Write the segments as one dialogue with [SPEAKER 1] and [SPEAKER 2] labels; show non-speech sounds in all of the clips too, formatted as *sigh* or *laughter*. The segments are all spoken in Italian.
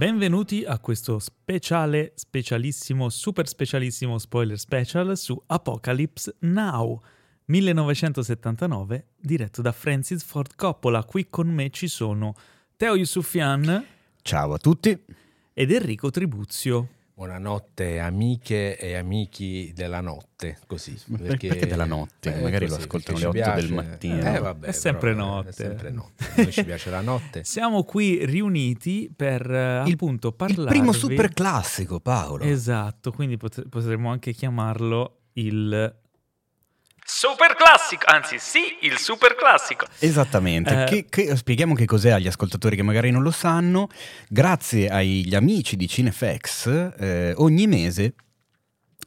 [SPEAKER 1] Benvenuti a questo speciale, specialissimo, super specialissimo spoiler special su Apocalypse Now 1979, diretto da Francis Ford Coppola. Qui con me ci sono Teo Yusufian.
[SPEAKER 2] Ciao a tutti.
[SPEAKER 1] Ed Enrico Tribuzio.
[SPEAKER 3] Buonanotte amiche e amici della notte, così.
[SPEAKER 2] Perché, perché della notte? Eh, Magari così, lo ascoltano alle 8 piace. del mattino.
[SPEAKER 1] Eh, vabbè, è sempre però, notte. È
[SPEAKER 3] sempre notte. A noi ci piace la notte. *laughs*
[SPEAKER 1] Siamo qui riuniti per il, appunto parlare.
[SPEAKER 2] Il primo super classico, Paolo.
[SPEAKER 1] Esatto, quindi pot- potremmo anche chiamarlo il Super classico, anzi sì, il super classico.
[SPEAKER 2] Esattamente, eh, che, che, spieghiamo che cos'è agli ascoltatori che magari non lo sanno. Grazie agli amici di Cinefx, eh, ogni mese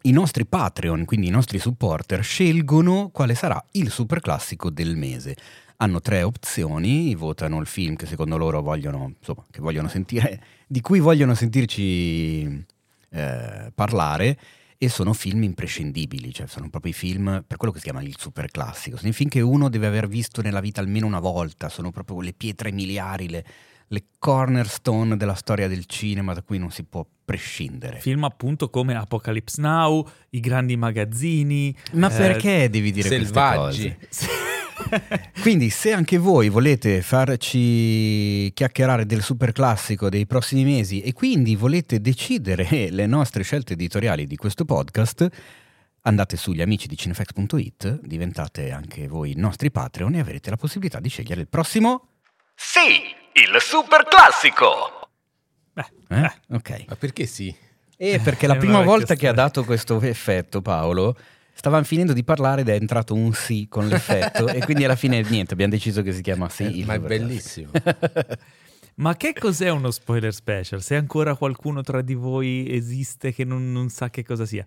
[SPEAKER 2] i nostri Patreon, quindi i nostri supporter, scelgono quale sarà il super classico del mese. Hanno tre opzioni, votano il film che secondo loro vogliono, insomma, che vogliono sentire, di cui vogliono sentirci eh, parlare e sono film imprescindibili, cioè sono proprio i film, per quello che si chiama il super classico, sono i film che uno deve aver visto nella vita almeno una volta, sono proprio le pietre miliari, le, le cornerstone della storia del cinema da cui non si può prescindere.
[SPEAKER 1] Film appunto come Apocalypse Now, i grandi magazzini.
[SPEAKER 2] Ma eh, perché devi dire
[SPEAKER 3] selvaggi.
[SPEAKER 2] queste cose? *laughs* *laughs* *laughs* Quindi se anche voi volete farci chiacchierare del super classico dei prossimi mesi e quindi volete decidere *laughs* le nostre scelte editoriali di questo podcast, andate sugli amici di cinefax.it, diventate anche voi i nostri Patreon e avrete la possibilità di scegliere il prossimo...
[SPEAKER 4] Sì, il super classico!
[SPEAKER 2] Beh, eh? ok.
[SPEAKER 3] Ma perché sì?
[SPEAKER 2] E perché la *laughs* prima volta che ha dato questo effetto Paolo Stavamo finendo di parlare ed è entrato un sì con l'effetto *laughs* e quindi alla fine niente, abbiamo deciso che si chiama sì.
[SPEAKER 3] Eh, ma è bellissimo.
[SPEAKER 1] ma che cos'è uno spoiler special? Se ancora qualcuno tra di voi esiste che non, non sa che cosa sia.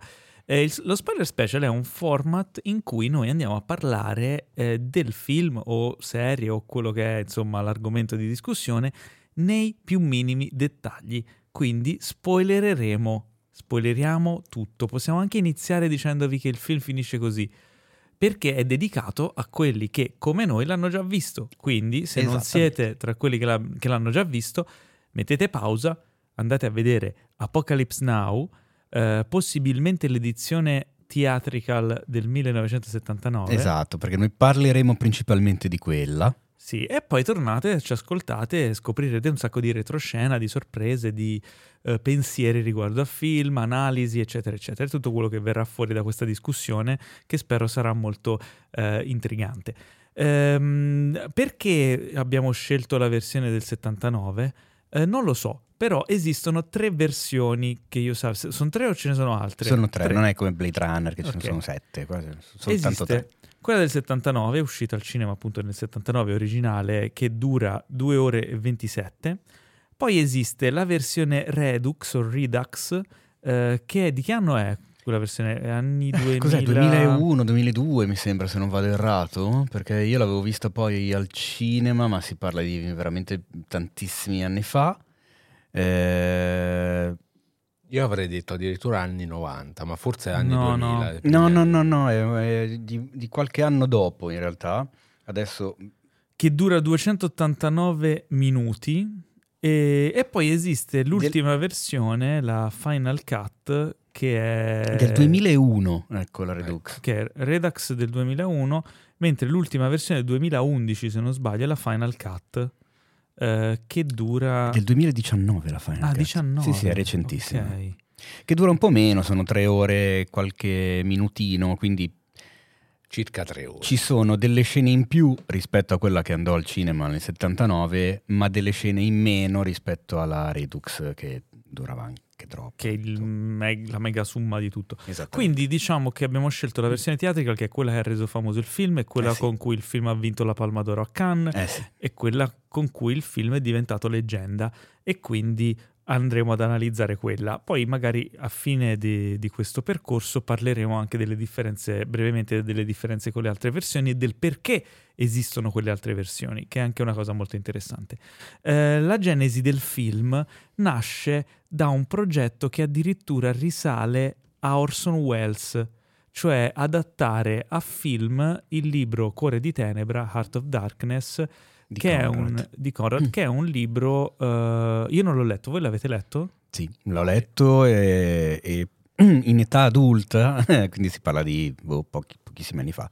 [SPEAKER 1] Eh, il, lo spoiler special è un format in cui noi andiamo a parlare eh, del film o serie o quello che è insomma l'argomento di discussione nei più minimi dettagli. Quindi spoilereremo spoileriamo tutto. Possiamo anche iniziare dicendovi che il film finisce così. Perché è dedicato a quelli che, come noi, l'hanno già visto. Quindi, se non siete tra quelli che, la, che l'hanno già visto, mettete pausa, andate a vedere Apocalypse Now, eh, possibilmente l'edizione theatrical del 1979.
[SPEAKER 2] Esatto, perché noi parleremo principalmente di quella.
[SPEAKER 1] Sì, e poi tornate, ci ascoltate e scoprirete un sacco di retroscena, di sorprese, di eh, pensieri riguardo a film, analisi, eccetera, eccetera. Tutto quello che verrà fuori da questa discussione, che spero sarà molto eh, intrigante. Ehm, perché abbiamo scelto la versione del 79? Eh, non lo so, però esistono tre versioni che io so. Sono tre o ce ne sono altre?
[SPEAKER 2] Sono tre, tre. non è come Blade Runner che okay. ce ne sono sette, soltanto tre.
[SPEAKER 1] Quella del 79 è uscita al cinema appunto nel 79 originale che dura 2 ore e 27. Poi esiste la versione Redux o Redux eh, che di che anno è quella versione? Anni 2000... Eh,
[SPEAKER 2] cos'è? 2001, 2002 mi sembra se non vado errato, perché io l'avevo vista poi al cinema, ma si parla di veramente tantissimi anni fa. Eh,
[SPEAKER 3] io avrei detto addirittura anni 90, ma forse anni
[SPEAKER 2] no,
[SPEAKER 3] 2000.
[SPEAKER 2] No, no, no, no, è, è di, di, qualche anno dopo in realtà. Adesso...
[SPEAKER 1] Che dura 289 minuti e, e poi esiste l'ultima Del... versione, la Final Cut, che è...
[SPEAKER 2] Del 2001, ecco la Redux.
[SPEAKER 1] Che è Redux del 2001, mentre l'ultima versione del 2011, se non sbaglio, è la Final Cut. Eh, che dura...
[SPEAKER 2] Del 2019 la Final
[SPEAKER 1] Ah,
[SPEAKER 2] Cut.
[SPEAKER 1] 19?
[SPEAKER 2] Sì, sì, è recentissima.
[SPEAKER 1] Okay.
[SPEAKER 2] Che dura un po' meno, sono tre ore e qualche minutino, quindi...
[SPEAKER 3] Circa tre ore.
[SPEAKER 2] Ci sono delle scene in più rispetto a quella che andò al cinema nel 79, ma delle scene in meno rispetto alla Redux che durava anche che troppo.
[SPEAKER 1] Che è me- la mega summa di tutto. Quindi diciamo che abbiamo scelto la versione teatrica che è quella che ha reso famoso il film, è quella eh sì. con cui il film ha vinto la Palma d'Oro a Cannes,
[SPEAKER 2] eh sì.
[SPEAKER 1] è quella con cui il film è diventato leggenda e quindi andremo ad analizzare quella. Poi magari a fine di, di, questo percorso parleremo anche delle differenze, brevemente delle differenze con le altre versioni e del perché esistono quelle altre versioni, che è anche una cosa molto interessante. Eh, la genesi del film nasce da un progetto che addirittura risale a Orson Welles, cioè adattare a film il libro Cuore di Tenebra, Heart of Darkness,
[SPEAKER 2] Di
[SPEAKER 1] che è
[SPEAKER 2] Conrad.
[SPEAKER 1] un, di Conrad,
[SPEAKER 2] Mm.
[SPEAKER 1] che è un libro, eh, io non l'ho letto, voi l'avete letto?
[SPEAKER 2] Sì, l'ho letto e, e *clears throat* in età adulta, *laughs* quindi si parla di boh, pochi- pochissimi anni fa,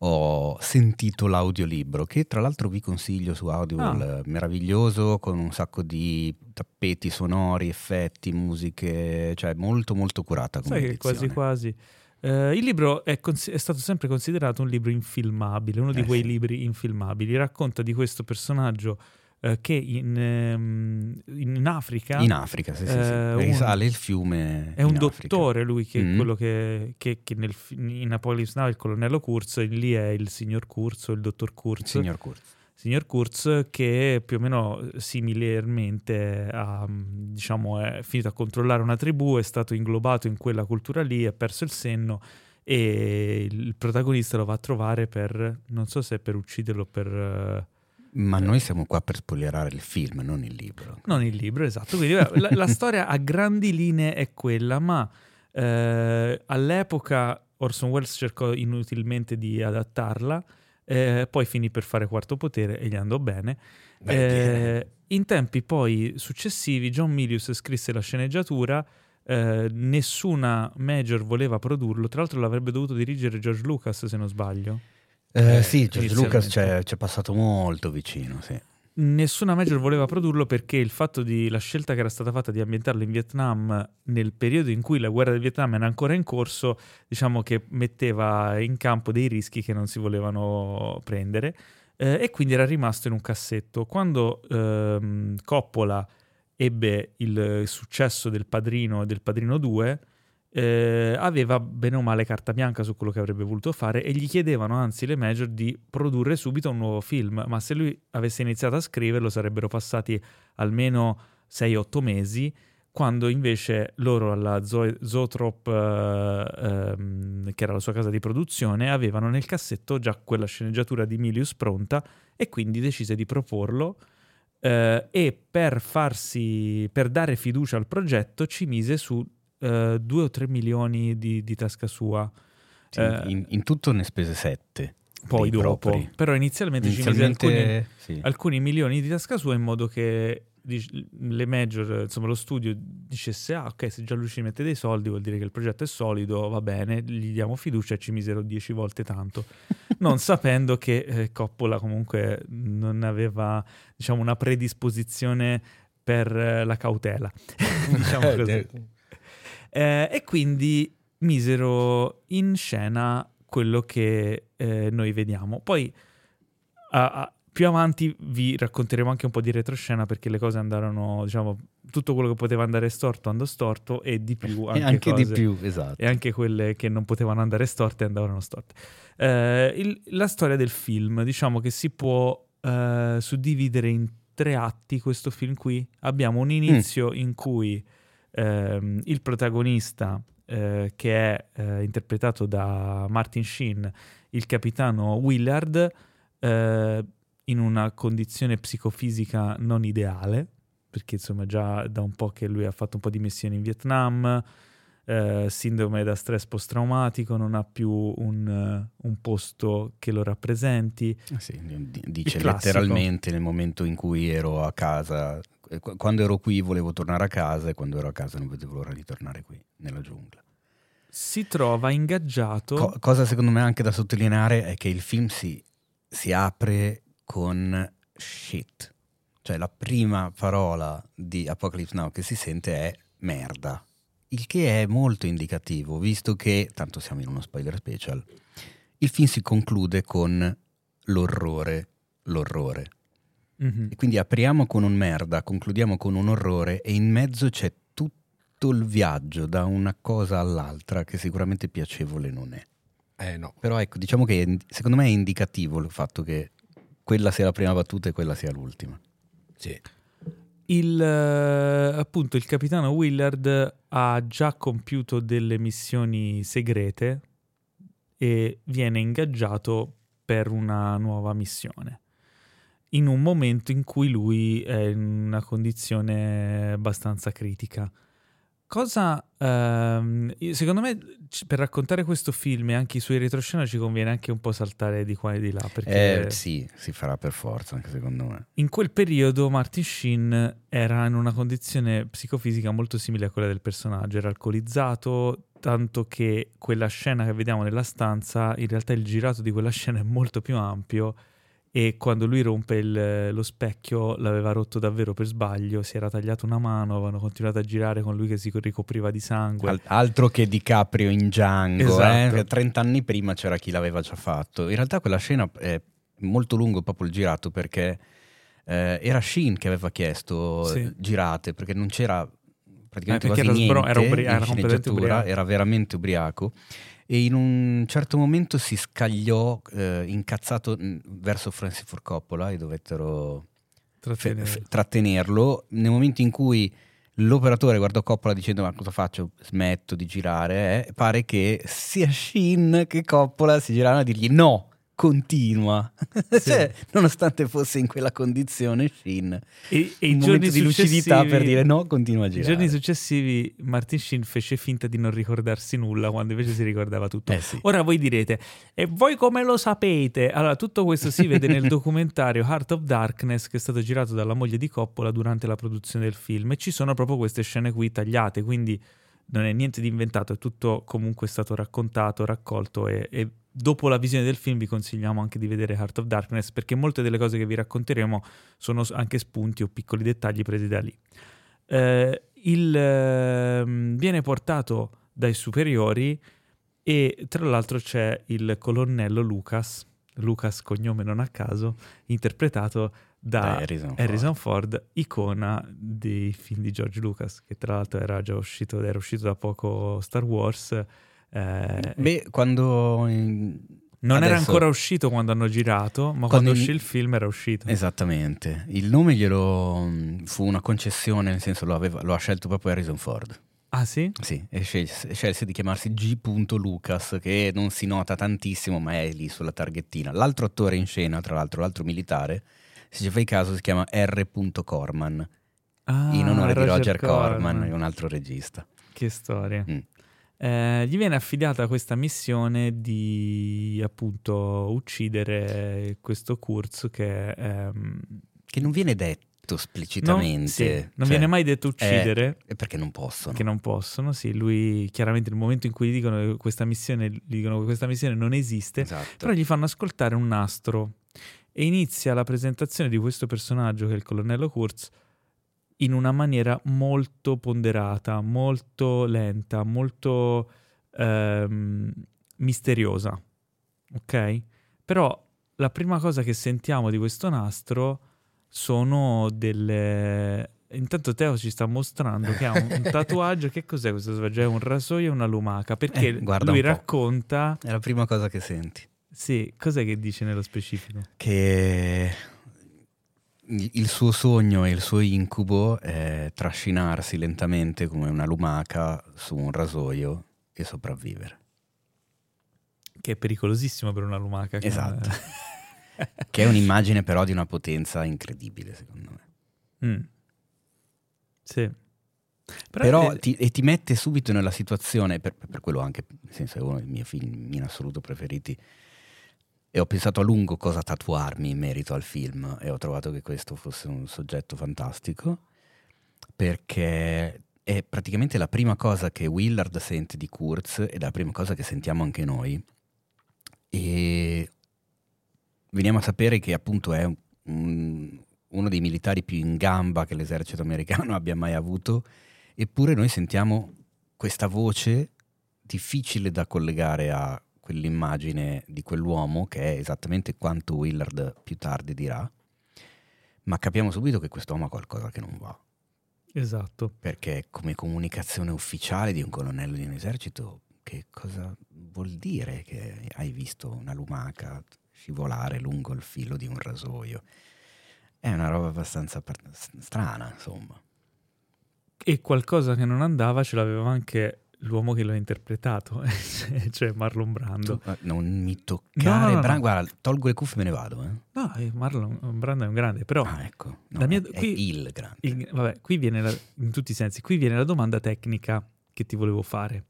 [SPEAKER 2] ho sentito l'audiolibro che tra l'altro vi consiglio su Audible, meraviglioso con un sacco di tappeti sonori, effetti, musiche, cioè molto molto curata
[SPEAKER 1] Sai che quasi quasi. Eh, il libro è, cons- è stato sempre considerato un libro infilmabile, uno di
[SPEAKER 2] Eh,
[SPEAKER 1] quei
[SPEAKER 2] sì.
[SPEAKER 1] libri infilmabili. Racconta di questo personaggio eh, che in, ehm, in Africa
[SPEAKER 2] In Africa, sì, sì, sì.
[SPEAKER 1] Eh, un-
[SPEAKER 2] risale il fiume
[SPEAKER 1] è un
[SPEAKER 2] Africa.
[SPEAKER 1] dottore, lui che è
[SPEAKER 2] Mm.
[SPEAKER 1] quello che, che- che nel, in Apocalypse Now è il colonnello Kurz, e lì è il signor Kurz o il dottor Kurz.
[SPEAKER 2] Signor Kurz.
[SPEAKER 1] Signor Kurz che più o meno similarmente ha, mh, diciamo, è finito a controllare una tribù, è stato inglobato in quella cultura lì, ha perso il senno e il protagonista lo va a trovare per, non so se per ucciderlo per... eh,
[SPEAKER 2] Ma noi siamo qua per spoilerare il film, non il libro.
[SPEAKER 1] Non il libro, esatto. Quindi la, la storia a grandi linee è quella, ma eh, all'epoca Orson Welles cercò inutilmente di adattarla, eh, poi finì per fare quarto potere e gli andò bene.
[SPEAKER 3] Beh,
[SPEAKER 1] Eh, in tempi poi successivi John Milius scrisse la sceneggiatura, eh, nessuna major voleva produrlo, tra l'altro l'avrebbe dovuto dirigere George Lucas se non sbaglio.
[SPEAKER 2] Eh,
[SPEAKER 3] Eh,
[SPEAKER 2] sì, George Lucas c'è, c'è passato molto vicino, sì.
[SPEAKER 1] Nessuna major voleva produrlo perché il fatto di la scelta che era stata fatta di ambientarlo in Vietnam nel periodo in cui la guerra del Vietnam era ancora in corso, diciamo che metteva in campo dei rischi che non si volevano prendere eh, e quindi era rimasto in un cassetto. Quando ehm, Coppola ebbe il successo del Padrino e del Padrino 2, eh, aveva bene o male carta bianca su quello che avrebbe voluto fare e gli chiedevano anzi le major di produrre subito un nuovo film, ma se lui avesse iniziato a scriverlo sarebbero passati almeno 6-8 mesi, quando invece loro alla Zo- Zoetrope, eh, ehm, che era la sua casa di produzione, avevano nel cassetto già quella sceneggiatura di Milius pronta e quindi decise di proporlo. eh, e per farsi per dare fiducia al progetto ci mise su 2 o 3 milioni di, di tasca sua
[SPEAKER 2] Sì,
[SPEAKER 1] Eh,
[SPEAKER 2] in, in tutto ne spese sette.
[SPEAKER 1] poi
[SPEAKER 2] dei
[SPEAKER 1] dopo
[SPEAKER 2] propri.
[SPEAKER 1] però inizialmente, ci mise
[SPEAKER 2] Inizialmente,
[SPEAKER 1] alcuni,
[SPEAKER 2] sì.
[SPEAKER 1] alcuni milioni di tasca sua in modo che le major, insomma lo studio dicesse ah ok se già lui ci mette dei soldi vuol dire che il progetto è solido, va bene, gli diamo fiducia e ci misero 10 volte tanto, *laughs* non sapendo che eh, Coppola comunque non aveva diciamo una predisposizione per eh, la cautela, *laughs* diciamo così. Eh, e quindi misero in scena quello che eh, noi vediamo. Poi a- a- più avanti vi racconteremo anche un po' di retroscena perché le cose andarono, diciamo, tutto quello che poteva andare storto andò storto e di più *laughs* anche,
[SPEAKER 2] e anche di
[SPEAKER 1] cose-
[SPEAKER 2] più, esatto.
[SPEAKER 1] e anche quelle che non potevano andare storte andavano storte. Eh, il- la storia del film, diciamo che si può eh, suddividere in tre atti questo film qui. Abbiamo un inizio in cui ehm, il protagonista, eh, che è eh, interpretato da Martin Sheen, il capitano Willard, eh, in una condizione psicofisica non ideale, perché insomma già da un po' che lui ha fatto un po' di missioni in Vietnam, eh, sindrome da stress post-traumatico, non ha più un, un posto che lo rappresenti.
[SPEAKER 2] Eh sì, di- dice letteralmente nel momento in cui ero a casa, quando ero qui volevo tornare a casa e quando ero a casa non vedevo l'ora di tornare qui, nella giungla.
[SPEAKER 1] Si trova ingaggiato.
[SPEAKER 2] Co- cosa secondo me anche da sottolineare è che il film si, si apre con shit. Cioè la prima parola di Apocalypse Now che si sente è merda. Il che è molto indicativo, visto che, tanto siamo in uno spoiler special, il film si conclude con l'orrore, l'orrore.
[SPEAKER 1] Mhm.
[SPEAKER 2] E quindi apriamo con un merda, concludiamo con un orrore e in mezzo c'è tutto il viaggio da una cosa all'altra che sicuramente piacevole non è.
[SPEAKER 3] Eh no.
[SPEAKER 2] Però ecco, diciamo che secondo me è indicativo il fatto che quella sia la prima battuta e quella sia l'ultima.
[SPEAKER 3] Sì.
[SPEAKER 1] Il, eh, appunto, il capitano Willard ha già compiuto delle missioni segrete e viene ingaggiato per una nuova missione. In un momento in cui lui è in una condizione abbastanza critica. cosa ehm, secondo me per raccontare questo film e anche i suoi retroscena ci conviene anche un po' saltare di qua e di là perché
[SPEAKER 2] Eh, sì, si farà per forza, anche secondo me.
[SPEAKER 1] in quel periodo Martin Sheen era in una condizione psicofisica molto simile a quella del personaggio, era alcolizzato, tanto che quella scena che vediamo nella stanza, in realtà il girato di quella scena è molto più ampio e quando lui rompe il- lo specchio l'aveva rotto davvero per sbaglio, si era tagliato una mano, avevano continuato a girare con lui che si ricopriva di sangue.
[SPEAKER 2] Al- altro che DiCaprio in Django,
[SPEAKER 1] Esatto.
[SPEAKER 2] eh? 30 anni prima c'era chi l'aveva già fatto. In realtà quella scena è molto lungo proprio il girato perché eh, era Sheen che aveva chiesto
[SPEAKER 1] Sì.
[SPEAKER 2] girate perché non c'era praticamente
[SPEAKER 1] Eh,
[SPEAKER 2] quasi
[SPEAKER 1] era sbro-
[SPEAKER 2] niente
[SPEAKER 1] era ubri- era
[SPEAKER 2] era veramente ubriaco e in un certo momento si scagliò eh, incazzato mh, verso Francis Ford Coppola e dovettero
[SPEAKER 1] Trattenere.
[SPEAKER 2] fe- trattenerlo nel momento in cui l'operatore guardò Coppola dicendo ma cosa faccio smetto di girare eh, pare che sia Shin che Coppola si girarono a dirgli no continua. *laughs* Cioè, nonostante fosse in quella condizione Shin
[SPEAKER 1] E, e i
[SPEAKER 2] un
[SPEAKER 1] giorni
[SPEAKER 2] momento di lucidità per dire no continua a
[SPEAKER 1] I
[SPEAKER 2] girare.
[SPEAKER 1] giorni successivi Martin Sheen fece finta di non ricordarsi nulla quando invece si ricordava tutto.
[SPEAKER 2] eh sì.
[SPEAKER 1] Ora voi direte, e voi come lo sapete? Allora, tutto questo si vede nel *laughs* documentario Heart of Darkness che è stato girato dalla moglie di Coppola durante la produzione del film. E ci sono proprio queste scene qui tagliate, quindi non è niente di inventato, è tutto comunque stato raccontato, raccolto e, e dopo la visione del film vi consigliamo anche di vedere Heart of Darkness perché molte delle cose che vi racconteremo sono anche spunti o piccoli dettagli presi da lì. Eh, il, ehm, viene portato dai superiori e tra l'altro c'è il colonnello Lucas, Lucas cognome non a caso, interpretato da
[SPEAKER 2] Dai, Harrison Ford.
[SPEAKER 1] Harrison Ford, icona dei film di George Lucas, che tra l'altro era già uscito, era uscito da poco Star Wars. Eh,
[SPEAKER 2] beh quando in-
[SPEAKER 1] non era
[SPEAKER 2] adesso-
[SPEAKER 1] ancora uscito quando hanno girato, ma
[SPEAKER 2] Quando
[SPEAKER 1] quando,
[SPEAKER 2] in-
[SPEAKER 1] uscì il film era uscito.
[SPEAKER 2] esattamente il nome glielo mh, fu una concessione nel senso lo, aveva- lo ha scelto proprio Harrison Ford
[SPEAKER 1] Ah sì?
[SPEAKER 2] Sì, e scelse, scelse di chiamarsi G. Lucas, che non si nota tantissimo, ma è lì sulla targhettina. L'altro attore in scena, tra l'altro, l'altro militare, se ci fai caso, si chiama R. Corman,
[SPEAKER 1] Ah,
[SPEAKER 2] in onore di Roger
[SPEAKER 1] Corman.
[SPEAKER 2] Corman, un altro regista.
[SPEAKER 1] Che storia.
[SPEAKER 2] Mm.
[SPEAKER 1] Eh, gli viene affidata questa missione di appunto uccidere questo Kurz che ehm,
[SPEAKER 2] Che non viene detto esplicitamente.
[SPEAKER 1] sì, non
[SPEAKER 2] cioè,
[SPEAKER 1] viene mai detto uccidere
[SPEAKER 2] è perché non possono.
[SPEAKER 1] che non possono. Sì, lui chiaramente nel momento in cui gli dicono che questa missione, gli dicono che questa missione non esiste,
[SPEAKER 2] Esatto.
[SPEAKER 1] però gli fanno ascoltare un nastro e inizia la presentazione di questo personaggio che è il colonnello Kurz in una maniera molto ponderata, molto lenta, molto ehm, misteriosa. Ok? Però la prima cosa che sentiamo di questo nastro sono delle... Intanto Teo ci sta mostrando che ha un, un *laughs* tatuaggio. Che cos'è questo tatuaggio? È un rasoio e una lumaca. Perché
[SPEAKER 2] Eh,
[SPEAKER 1] lui
[SPEAKER 2] un po'.
[SPEAKER 1] racconta...
[SPEAKER 2] È la prima cosa che senti.
[SPEAKER 1] Sì, cos'è che dice nello specifico?
[SPEAKER 2] Che il suo sogno e il suo incubo è trascinarsi lentamente come una lumaca su un rasoio e sopravvivere.
[SPEAKER 1] Che è pericolosissimo per una lumaca. che-
[SPEAKER 2] Esatto. *laughs* Che è un'immagine però di una potenza incredibile, secondo me.
[SPEAKER 1] Mm. Sì.
[SPEAKER 2] Però,
[SPEAKER 1] eh,
[SPEAKER 2] ti, e ti mette subito nella situazione, per, per quello anche, nel senso è uno dei miei film in assoluto preferiti, e ho pensato a lungo cosa tatuarmi in merito al film e ho trovato che questo fosse un soggetto fantastico, perché è praticamente la prima cosa che Willard sente di Kurtz ed è la prima cosa che sentiamo anche noi. E veniamo a sapere che appunto è un- uno dei militari più in gamba che l'esercito americano *laughs* abbia mai avuto, eppure noi sentiamo questa voce difficile da collegare a quell'immagine di quell'uomo che è esattamente quanto Willard più tardi dirà, ma capiamo subito che quest'uomo ha qualcosa che non va,
[SPEAKER 1] Esatto.
[SPEAKER 2] perché come comunicazione ufficiale di un colonnello di un esercito, che cosa vuol dire che hai visto una lumaca scivolare lungo il filo di un rasoio? È una roba abbastanza strana, insomma.
[SPEAKER 1] E qualcosa che non andava ce l'aveva anche l'uomo che lo ha interpretato, *laughs* cioè Marlon Brando.
[SPEAKER 2] Tu, eh, non mi toccare,
[SPEAKER 1] No, no, no,
[SPEAKER 2] Bran-
[SPEAKER 1] no.
[SPEAKER 2] guarda, tolgo le cuffie e me ne vado. Eh.
[SPEAKER 1] No, eh, Marlon Brando è un grande, però
[SPEAKER 2] Ah, ecco.
[SPEAKER 1] La mia- qui-
[SPEAKER 2] il grande.
[SPEAKER 1] il- vabbè, qui viene la- in tutti i sensi, qui viene la domanda tecnica che ti volevo fare.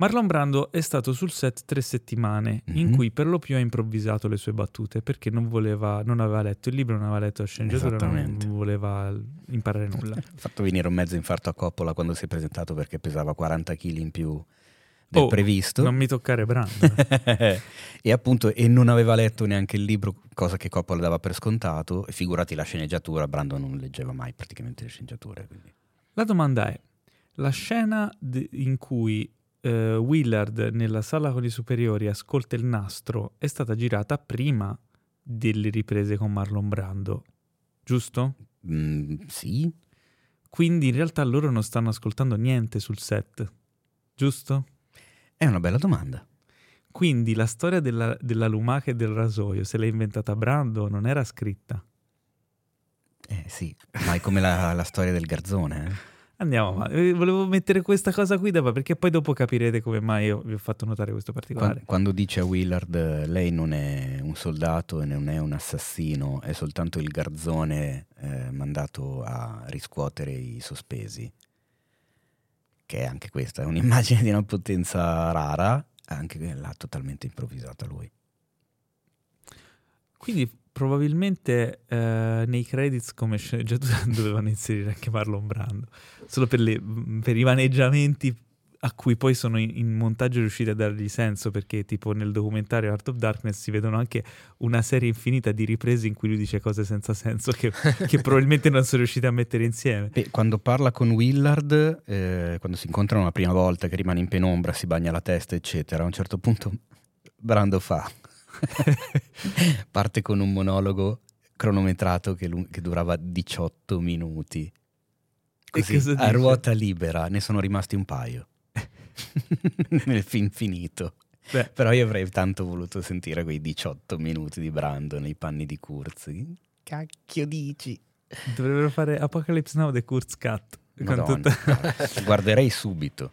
[SPEAKER 1] Marlon Brando è stato sul set tre settimane in
[SPEAKER 2] Mhm.
[SPEAKER 1] cui per lo più ha improvvisato le sue battute perché non, voleva, non aveva letto il libro, non aveva letto la sceneggiatura, non voleva imparare nulla.
[SPEAKER 2] Ha fatto venire un mezzo infarto a Coppola quando si è presentato perché pesava 40 kg in più del
[SPEAKER 1] Oh,
[SPEAKER 2] previsto.
[SPEAKER 1] Non mi toccare Brando. *laughs*
[SPEAKER 2] e appunto e non aveva letto neanche il libro, cosa che Coppola dava per scontato. E figurati la sceneggiatura, Brando non leggeva mai praticamente le sceneggiature. quindi-
[SPEAKER 1] La domanda è, la scena de- in cui eh, Willard nella sala con i superiori ascolta il nastro è stata girata prima delle riprese con Marlon Brando, giusto?
[SPEAKER 2] Mm, sì,
[SPEAKER 1] Quindi in realtà loro non stanno ascoltando niente sul set, giusto?
[SPEAKER 2] è una bella domanda.
[SPEAKER 1] Quindi la storia della, della lumaca e del rasoio se l'ha inventata Brando non era scritta.
[SPEAKER 2] Eh sì, ma è come la, la storia del garzone. eh.
[SPEAKER 1] Andiamo avanti. Eh, Volevo mettere questa cosa qui dopo perché poi dopo capirete come mai io vi ho fatto notare questo particolare.
[SPEAKER 2] Quando, dice a Willard lei non è un soldato e non è un assassino, è soltanto il garzone eh, mandato a riscuotere i sospesi. Che è anche questa, è un'immagine *laughs* di una potenza rara, anche che l'ha totalmente improvvisata lui.
[SPEAKER 1] Quindi probabilmente eh, nei credits come sceneggiatura *laughs* dovevano inserire anche Marlon Brando, solo per, le- per i maneggiamenti a cui poi sono in, in montaggio riusciti a dargli senso, perché tipo nel documentario Art of Darkness si vedono anche una serie infinita di riprese in cui lui dice cose senza senso che, che *laughs* probabilmente non sono riusciti a mettere insieme.
[SPEAKER 2] Beh, quando parla con Willard, eh, quando si incontrano la prima volta che rimane in penombra, si bagna la testa, eccetera, a un certo punto Brando fa. *laughs* Parte con un monologo cronometrato che, lu- che durava 18 minuti. Così, a
[SPEAKER 1] dice?
[SPEAKER 2] ruota libera, ne sono rimasti un paio. *laughs* Nel film finito.
[SPEAKER 1] Beh,
[SPEAKER 2] Però io avrei tanto voluto sentire quei 18 minuti di Brando nei panni di Kurz. Cacchio dici?
[SPEAKER 1] dovrebbero fare Apocalypse Now The Kurz Cut.
[SPEAKER 2] Madonna,
[SPEAKER 1] tutta-
[SPEAKER 2] guarderei subito.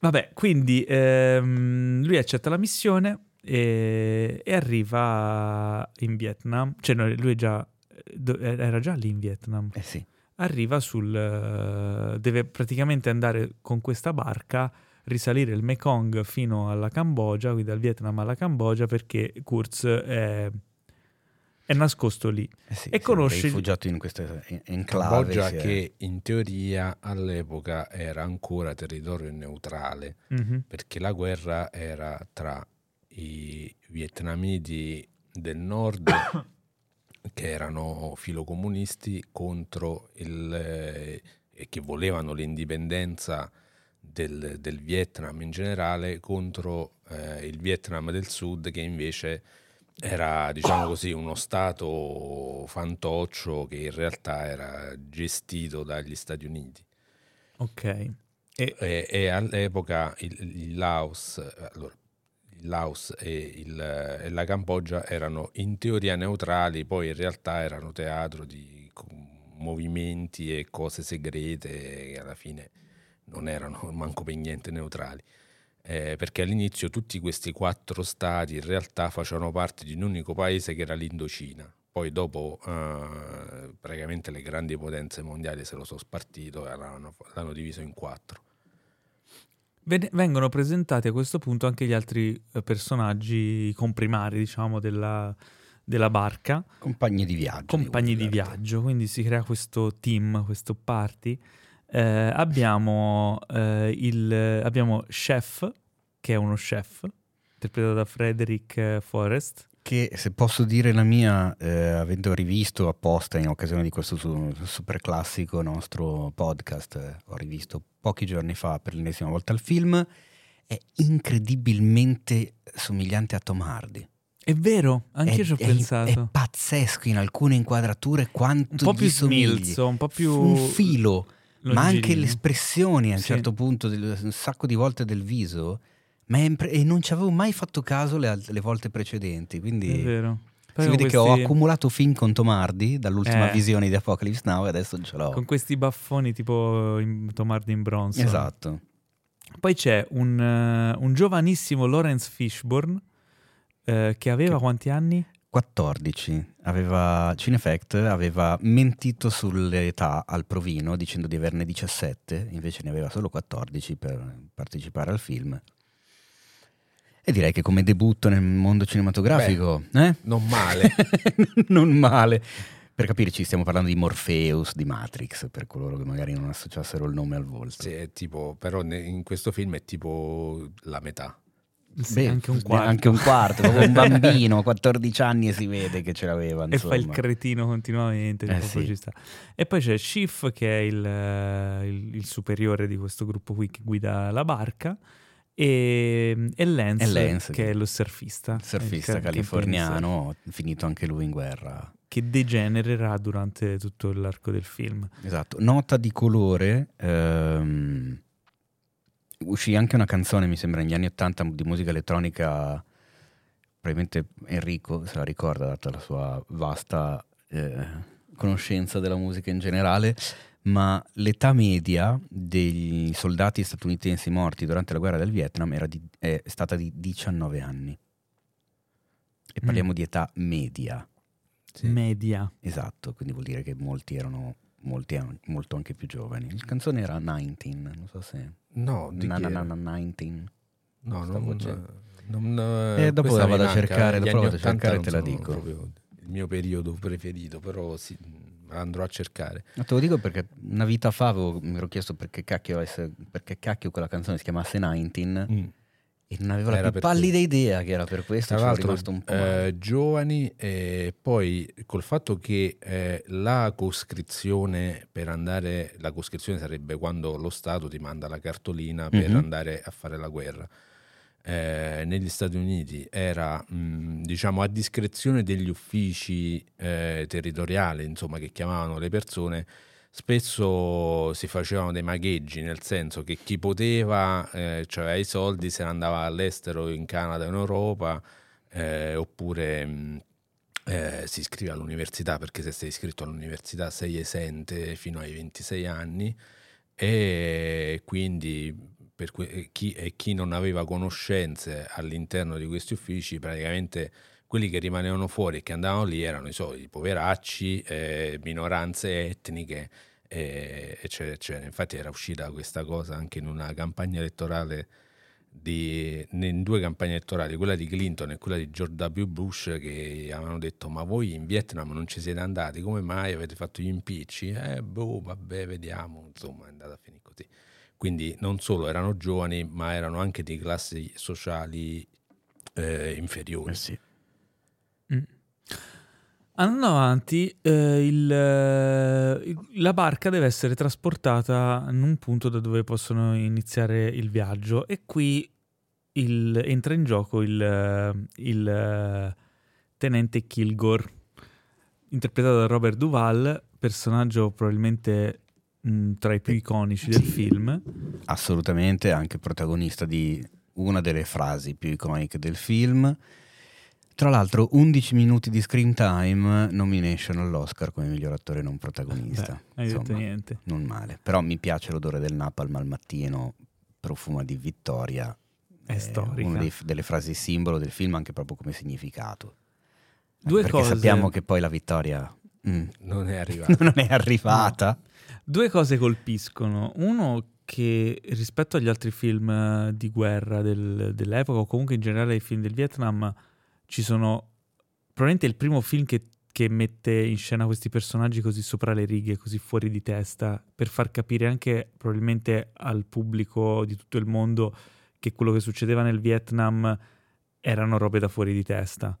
[SPEAKER 1] Vabbè, quindi ehm, lui accetta la missione e, e arriva in Vietnam, cioè no, lui è già, do- era già lì in Vietnam,
[SPEAKER 2] Eh sì.
[SPEAKER 1] arriva sul... eh, deve praticamente andare con questa barca, risalire il Mekong fino alla Cambogia, quindi dal Vietnam alla Cambogia, perché Kurz è, è nascosto lì.
[SPEAKER 2] Eh sì,
[SPEAKER 1] E
[SPEAKER 2] si è rifugiato in questa en- enclave.
[SPEAKER 3] Cambogia
[SPEAKER 2] è-
[SPEAKER 3] che in teoria all'epoca era ancora territorio neutrale
[SPEAKER 1] Mhm.
[SPEAKER 3] perché la guerra era tra i vietnamiti del nord *coughs* che erano filocomunisti contro il eh, e che volevano l'indipendenza del, del Vietnam in generale contro eh, il Vietnam del Sud che invece era diciamo così uno stato fantoccio che in realtà era gestito dagli Stati Uniti
[SPEAKER 1] Ok. E,
[SPEAKER 3] e, e all'epoca il, il Laos, allora, Laos e, il- e la Cambogia erano in teoria neutrali, poi in realtà erano teatro di movimenti e cose segrete che alla fine non erano *laughs* manco per niente neutrali. Eh, perché all'inizio tutti questi quattro stati in realtà facevano parte di un unico paese che era l'Indocina. Poi dopo eh, praticamente le grandi potenze mondiali se lo sono spartito e l'hanno, l'hanno diviso in quattro.
[SPEAKER 1] Ven- vengono presentati a questo punto anche gli altri eh, personaggi comprimari, diciamo, della, della barca,
[SPEAKER 2] Compagni di viaggio.
[SPEAKER 1] compagni di
[SPEAKER 2] Willard.
[SPEAKER 1] viaggio, quindi si crea questo team, questo party. Eh, abbiamo, eh, il, abbiamo Chef, che è uno chef, interpretato da Frederick eh, Forrest.
[SPEAKER 2] Che se posso dire la mia, eh, avendo rivisto apposta in occasione di questo su- super classico nostro podcast, eh, ho rivisto pochi giorni fa per l'ennesima volta il film, è incredibilmente somigliante a Tom Hardy.
[SPEAKER 1] È vero, anche io ci ho
[SPEAKER 2] è-
[SPEAKER 1] pensato.
[SPEAKER 2] È pazzesco in alcune inquadrature quanto
[SPEAKER 1] un po' più smilzo, un po' più...
[SPEAKER 2] Un filo, ma anche le espressioni a un
[SPEAKER 1] Sì.
[SPEAKER 2] certo punto, del- un sacco di volte del viso, ma impre- e non ci avevo mai fatto caso le, le volte precedenti, quindi...
[SPEAKER 1] È vero.
[SPEAKER 2] Si
[SPEAKER 1] Poi
[SPEAKER 2] vede
[SPEAKER 1] con
[SPEAKER 2] che ho
[SPEAKER 1] questi-
[SPEAKER 2] accumulato film con Tom Hardy dall'ultima
[SPEAKER 1] Eh.
[SPEAKER 2] visione di Apocalypse Now e adesso ce l'ho.
[SPEAKER 1] Con questi baffoni tipo in Tom Hardy in bronzo.
[SPEAKER 2] Esatto.
[SPEAKER 1] Poi c'è un, eh, un giovanissimo Lawrence Fishburne eh, che aveva
[SPEAKER 2] Che-
[SPEAKER 1] quanti anni?
[SPEAKER 2] 14. Aveva, Cinefact aveva mentito sull'età al provino dicendo di averne 17, invece ne aveva solo 14 per partecipare al film. E direi che come debutto nel mondo cinematografico, eh?
[SPEAKER 3] Non male. *laughs*
[SPEAKER 2] non male. Per capirci, stiamo parlando di Morpheus, di Matrix, per coloro che magari non associassero il nome al volto.
[SPEAKER 3] Sì, è tipo, però in questo film è tipo la metà.
[SPEAKER 1] Sì,
[SPEAKER 2] Beh,
[SPEAKER 1] anche un quarto.
[SPEAKER 2] Anche un quarto, proprio un *laughs* bambino, 14 anni e si vede che ce l'aveva.
[SPEAKER 1] E fa il
[SPEAKER 2] insomma.
[SPEAKER 1] cretino continuamente.
[SPEAKER 2] Eh, sì.
[SPEAKER 1] ci sta. E poi c'è Schiff che è il, eh, il- il superiore di questo gruppo qui che guida la barca. E, e Lance,
[SPEAKER 2] E Lance,
[SPEAKER 1] che è lo surfista.
[SPEAKER 2] Surfista
[SPEAKER 1] ca-
[SPEAKER 2] californiano, finito anche lui in guerra.
[SPEAKER 1] Che degenererà durante tutto l'arco del film.
[SPEAKER 2] Esatto. Nota di colore. ehm, uscì anche una canzone, mi sembra, negli anni 80 di musica elettronica. Probabilmente Enrico se la ricorda, data la sua vasta eh, conoscenza della musica in generale. Ma l'età media degli soldati statunitensi morti durante la guerra del Vietnam era di- è stata di 19 anni. E
[SPEAKER 1] Mm.
[SPEAKER 2] parliamo di età media.
[SPEAKER 3] Sì.
[SPEAKER 1] Media.
[SPEAKER 2] Esatto, quindi vuol dire che molti erano molti molto anche più giovani. La canzone era 19, non so se...
[SPEAKER 3] No, di
[SPEAKER 2] Na,
[SPEAKER 3] chi
[SPEAKER 2] na, na, na, 19.
[SPEAKER 3] No, non,
[SPEAKER 2] voce.
[SPEAKER 3] non,
[SPEAKER 2] Eh, dopo
[SPEAKER 3] questa
[SPEAKER 2] la vado a cercare, dopo la vado a cercare e
[SPEAKER 3] 80
[SPEAKER 2] te la dico.
[SPEAKER 3] proprio il mio periodo preferito, però sì, andrò a cercare.
[SPEAKER 2] Ma te lo dico perché una vita fa avevo- mi ero chiesto perché cacchio, avesse- perché cacchio quella canzone si chiamasse 19 e non avevo la
[SPEAKER 3] Era
[SPEAKER 2] più
[SPEAKER 3] per
[SPEAKER 2] pallida idea che era per questo,
[SPEAKER 3] Tra l'altro, eh, giovani e poi col fatto che eh, la coscrizione per andare, la coscrizione sarebbe quando lo Stato ti manda la cartolina per
[SPEAKER 2] Mhm.
[SPEAKER 3] andare a fare la guerra. Eh, negli Stati Uniti era mh, diciamo a discrezione degli uffici eh, territoriali insomma che chiamavano le persone spesso si facevano dei magheggi nel senso che chi poteva eh, cioè aveva i soldi se ne andava all'estero in Canada in Europa eh, oppure mh, eh, si iscrive all'università perché se sei iscritto all'università sei esente fino ai 26 anni e quindi per que- e chi, e chi non aveva conoscenze all'interno di questi uffici praticamente quelli che rimanevano fuori e che andavano lì erano i soliti poveracci, eh, minoranze etniche, eh, eccetera, eccetera. Infatti era uscita questa cosa anche in una campagna elettorale, di, in due campagne elettorali, quella di Clinton e quella di George W. Bush, che avevano detto ma voi in Vietnam non ci siete andati, come mai avete fatto gli impicci? Eh, boh, vabbè, vediamo, insomma è andata a finire. Quindi non solo erano giovani, ma erano anche di classi sociali eh, inferiori.
[SPEAKER 2] Eh sì.
[SPEAKER 1] Mm. Andando avanti, eh, eh, il- la barca deve essere trasportata in un punto da dove possono iniziare il viaggio e qui il- entra in gioco il, eh, il, eh, tenente Kilgore, interpretato da Robert Duval, personaggio probabilmente mh, tra i più iconici del
[SPEAKER 2] Sì.
[SPEAKER 1] film.
[SPEAKER 2] Assolutamente, anche protagonista di una delle frasi più iconiche del film. Tra l'altro 11 minuti di screen time, nomination all'Oscar come miglior attore non protagonista.
[SPEAKER 1] Beh, hai detto
[SPEAKER 2] Insomma,
[SPEAKER 1] niente.
[SPEAKER 2] non male. Però mi piace l'odore del napalm al mattino, profuma di vittoria.
[SPEAKER 1] È storica.
[SPEAKER 2] Una dei- delle frasi simbolo del film anche proprio come significato.
[SPEAKER 1] Due
[SPEAKER 2] perché
[SPEAKER 1] cose.
[SPEAKER 2] sappiamo che poi la vittoria mm,
[SPEAKER 3] Non è *laughs* arrivato.
[SPEAKER 2] non è arrivata.
[SPEAKER 1] Due cose colpiscono. Uno che rispetto agli altri film eh, di guerra del- dell'epoca o comunque in generale ai film del Vietnam ci sono probabilmente il primo film che, che mette in scena questi personaggi così sopra le righe, così fuori di testa, per far capire anche probabilmente al pubblico di tutto il mondo che quello che succedeva nel Vietnam erano robe da fuori di testa.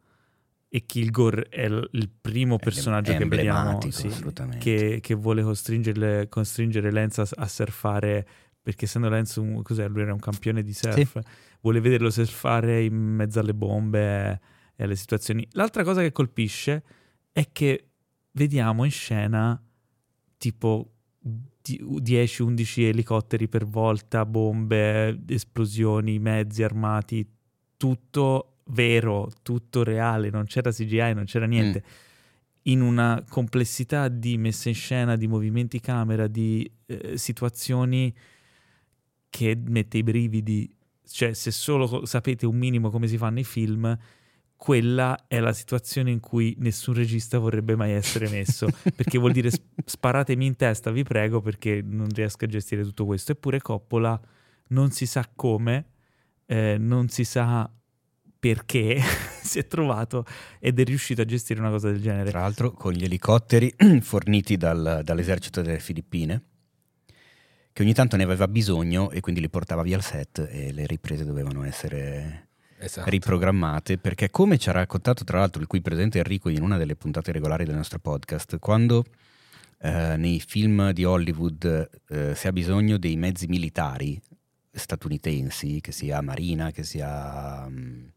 [SPEAKER 1] E Kilgore è l- il primo
[SPEAKER 2] È
[SPEAKER 1] personaggio
[SPEAKER 2] em-
[SPEAKER 1] che vediamo sì,
[SPEAKER 2] assolutamente.
[SPEAKER 1] che, che vuole costringerle- costringere Lenz a, a surfare perché essendo Lenz un, cos'è? lui era un campione di surf vuole vederlo surfare in mezzo alle bombe e alle situazioni l'altra cosa che colpisce è che vediamo in scena tipo 10-11 elicotteri per volta bombe esplosioni mezzi armati tutto vero tutto reale non c'era CGI non c'era niente. In una complessità di messa in scena, di movimenti camera, di eh, situazioni che mette i brividi, cioè se solo sapete un minimo come si fanno i film, quella è la situazione in cui nessun regista vorrebbe mai essere messo, *laughs* perché vuol dire sparatemi in testa, vi prego, perché non riesco a gestire tutto questo. Eppure Coppola non si sa come, eh, non si sa perché *laughs* si è trovato ed è riuscito a gestire una cosa del genere.
[SPEAKER 2] Tra l'altro con gli elicotteri *clears throat* forniti dal, dall'esercito delle Filippine, che ogni tanto ne aveva bisogno e quindi li portava via al set e le riprese dovevano essere esatto. riprogrammate, perché come ci ha raccontato tra l'altro il qui presente Enrico in una delle puntate regolari del nostro podcast, quando eh, nei film di Hollywood eh, si ha bisogno dei mezzi militari statunitensi, che sia marina, che sia um,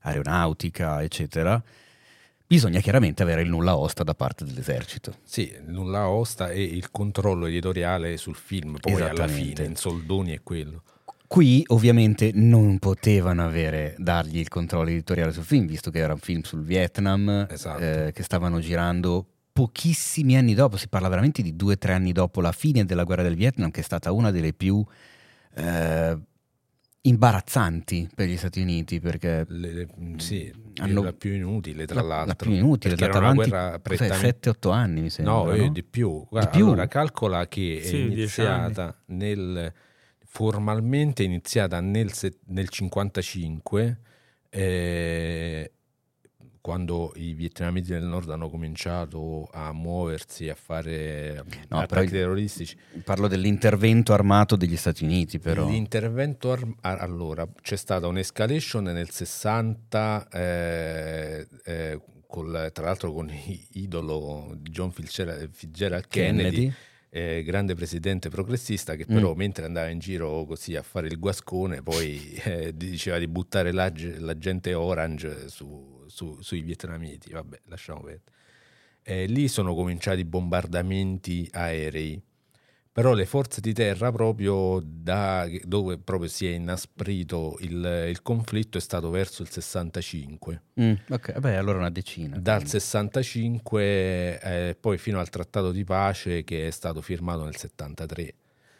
[SPEAKER 2] aeronautica, eccetera, bisogna chiaramente avere il nulla osta da parte dell'esercito.
[SPEAKER 3] Sì, il nulla osta e il controllo editoriale sul film, poi alla fine, in soldoni è quello.
[SPEAKER 2] Qui ovviamente non potevano avere, dargli il controllo editoriale sul film, visto che era un film sul Vietnam, esatto. eh, che stavano girando pochissimi anni dopo, si parla veramente di due o tre anni dopo la fine della guerra del Vietnam, che è stata una delle più eh, imbarazzanti per gli Stati Uniti, perché
[SPEAKER 3] le, le, sì, hanno, la più inutile tra
[SPEAKER 2] la,
[SPEAKER 3] l'altro.
[SPEAKER 2] La più inutile, è stata avanti prettamente... 7-8 anni mi sembra.
[SPEAKER 3] No,
[SPEAKER 2] no?
[SPEAKER 3] Eh, di più. Guarda, di più. Allora, calcola che sì, è iniziata nel formalmente iniziata nel, nel 55, eh, quando i vietnamiti del nord hanno cominciato a muoversi, a fare no, attacchi terroristici.
[SPEAKER 2] Parlo dell'intervento armato degli Stati Uniti, però.
[SPEAKER 3] L'intervento armato. Allora, c'è stata un'escalation nel 60, eh, eh, col, tra l'altro con idolo John Fitzgerald, Kennedy, Kennedy eh, grande presidente progressista che però mm. mentre andava in giro così a fare il guascone poi *laughs* eh, diceva di buttare la, la gente orange su, su, sui vietnamiti, vabbè lasciamo perdere. Eh, lì sono cominciati i bombardamenti aerei però le forze di terra proprio da dove proprio si è inasprito il, il conflitto è stato verso il 65
[SPEAKER 2] mm, ok beh allora una decina
[SPEAKER 3] dal quindi. 65 eh, poi fino al trattato di pace che è stato firmato nel 73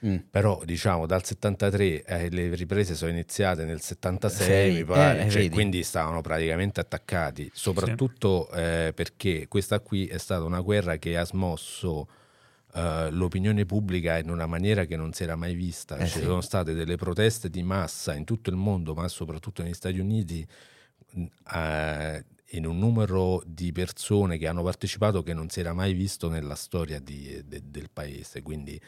[SPEAKER 3] mm. però diciamo dal 73 eh, le riprese sono iniziate nel 76 Sei, mi pare eh, cioè, quindi stavano praticamente attaccati soprattutto sì. Eh, perché questa qui è stata una guerra che ha smosso Uh, l'opinione pubblica in una maniera che non si era mai vista. Eh Ci sì. sono state delle proteste di massa in tutto il mondo, ma soprattutto negli Stati Uniti, uh, in un numero di persone che hanno partecipato che non si era mai visto nella storia di, de, del paese. Quindi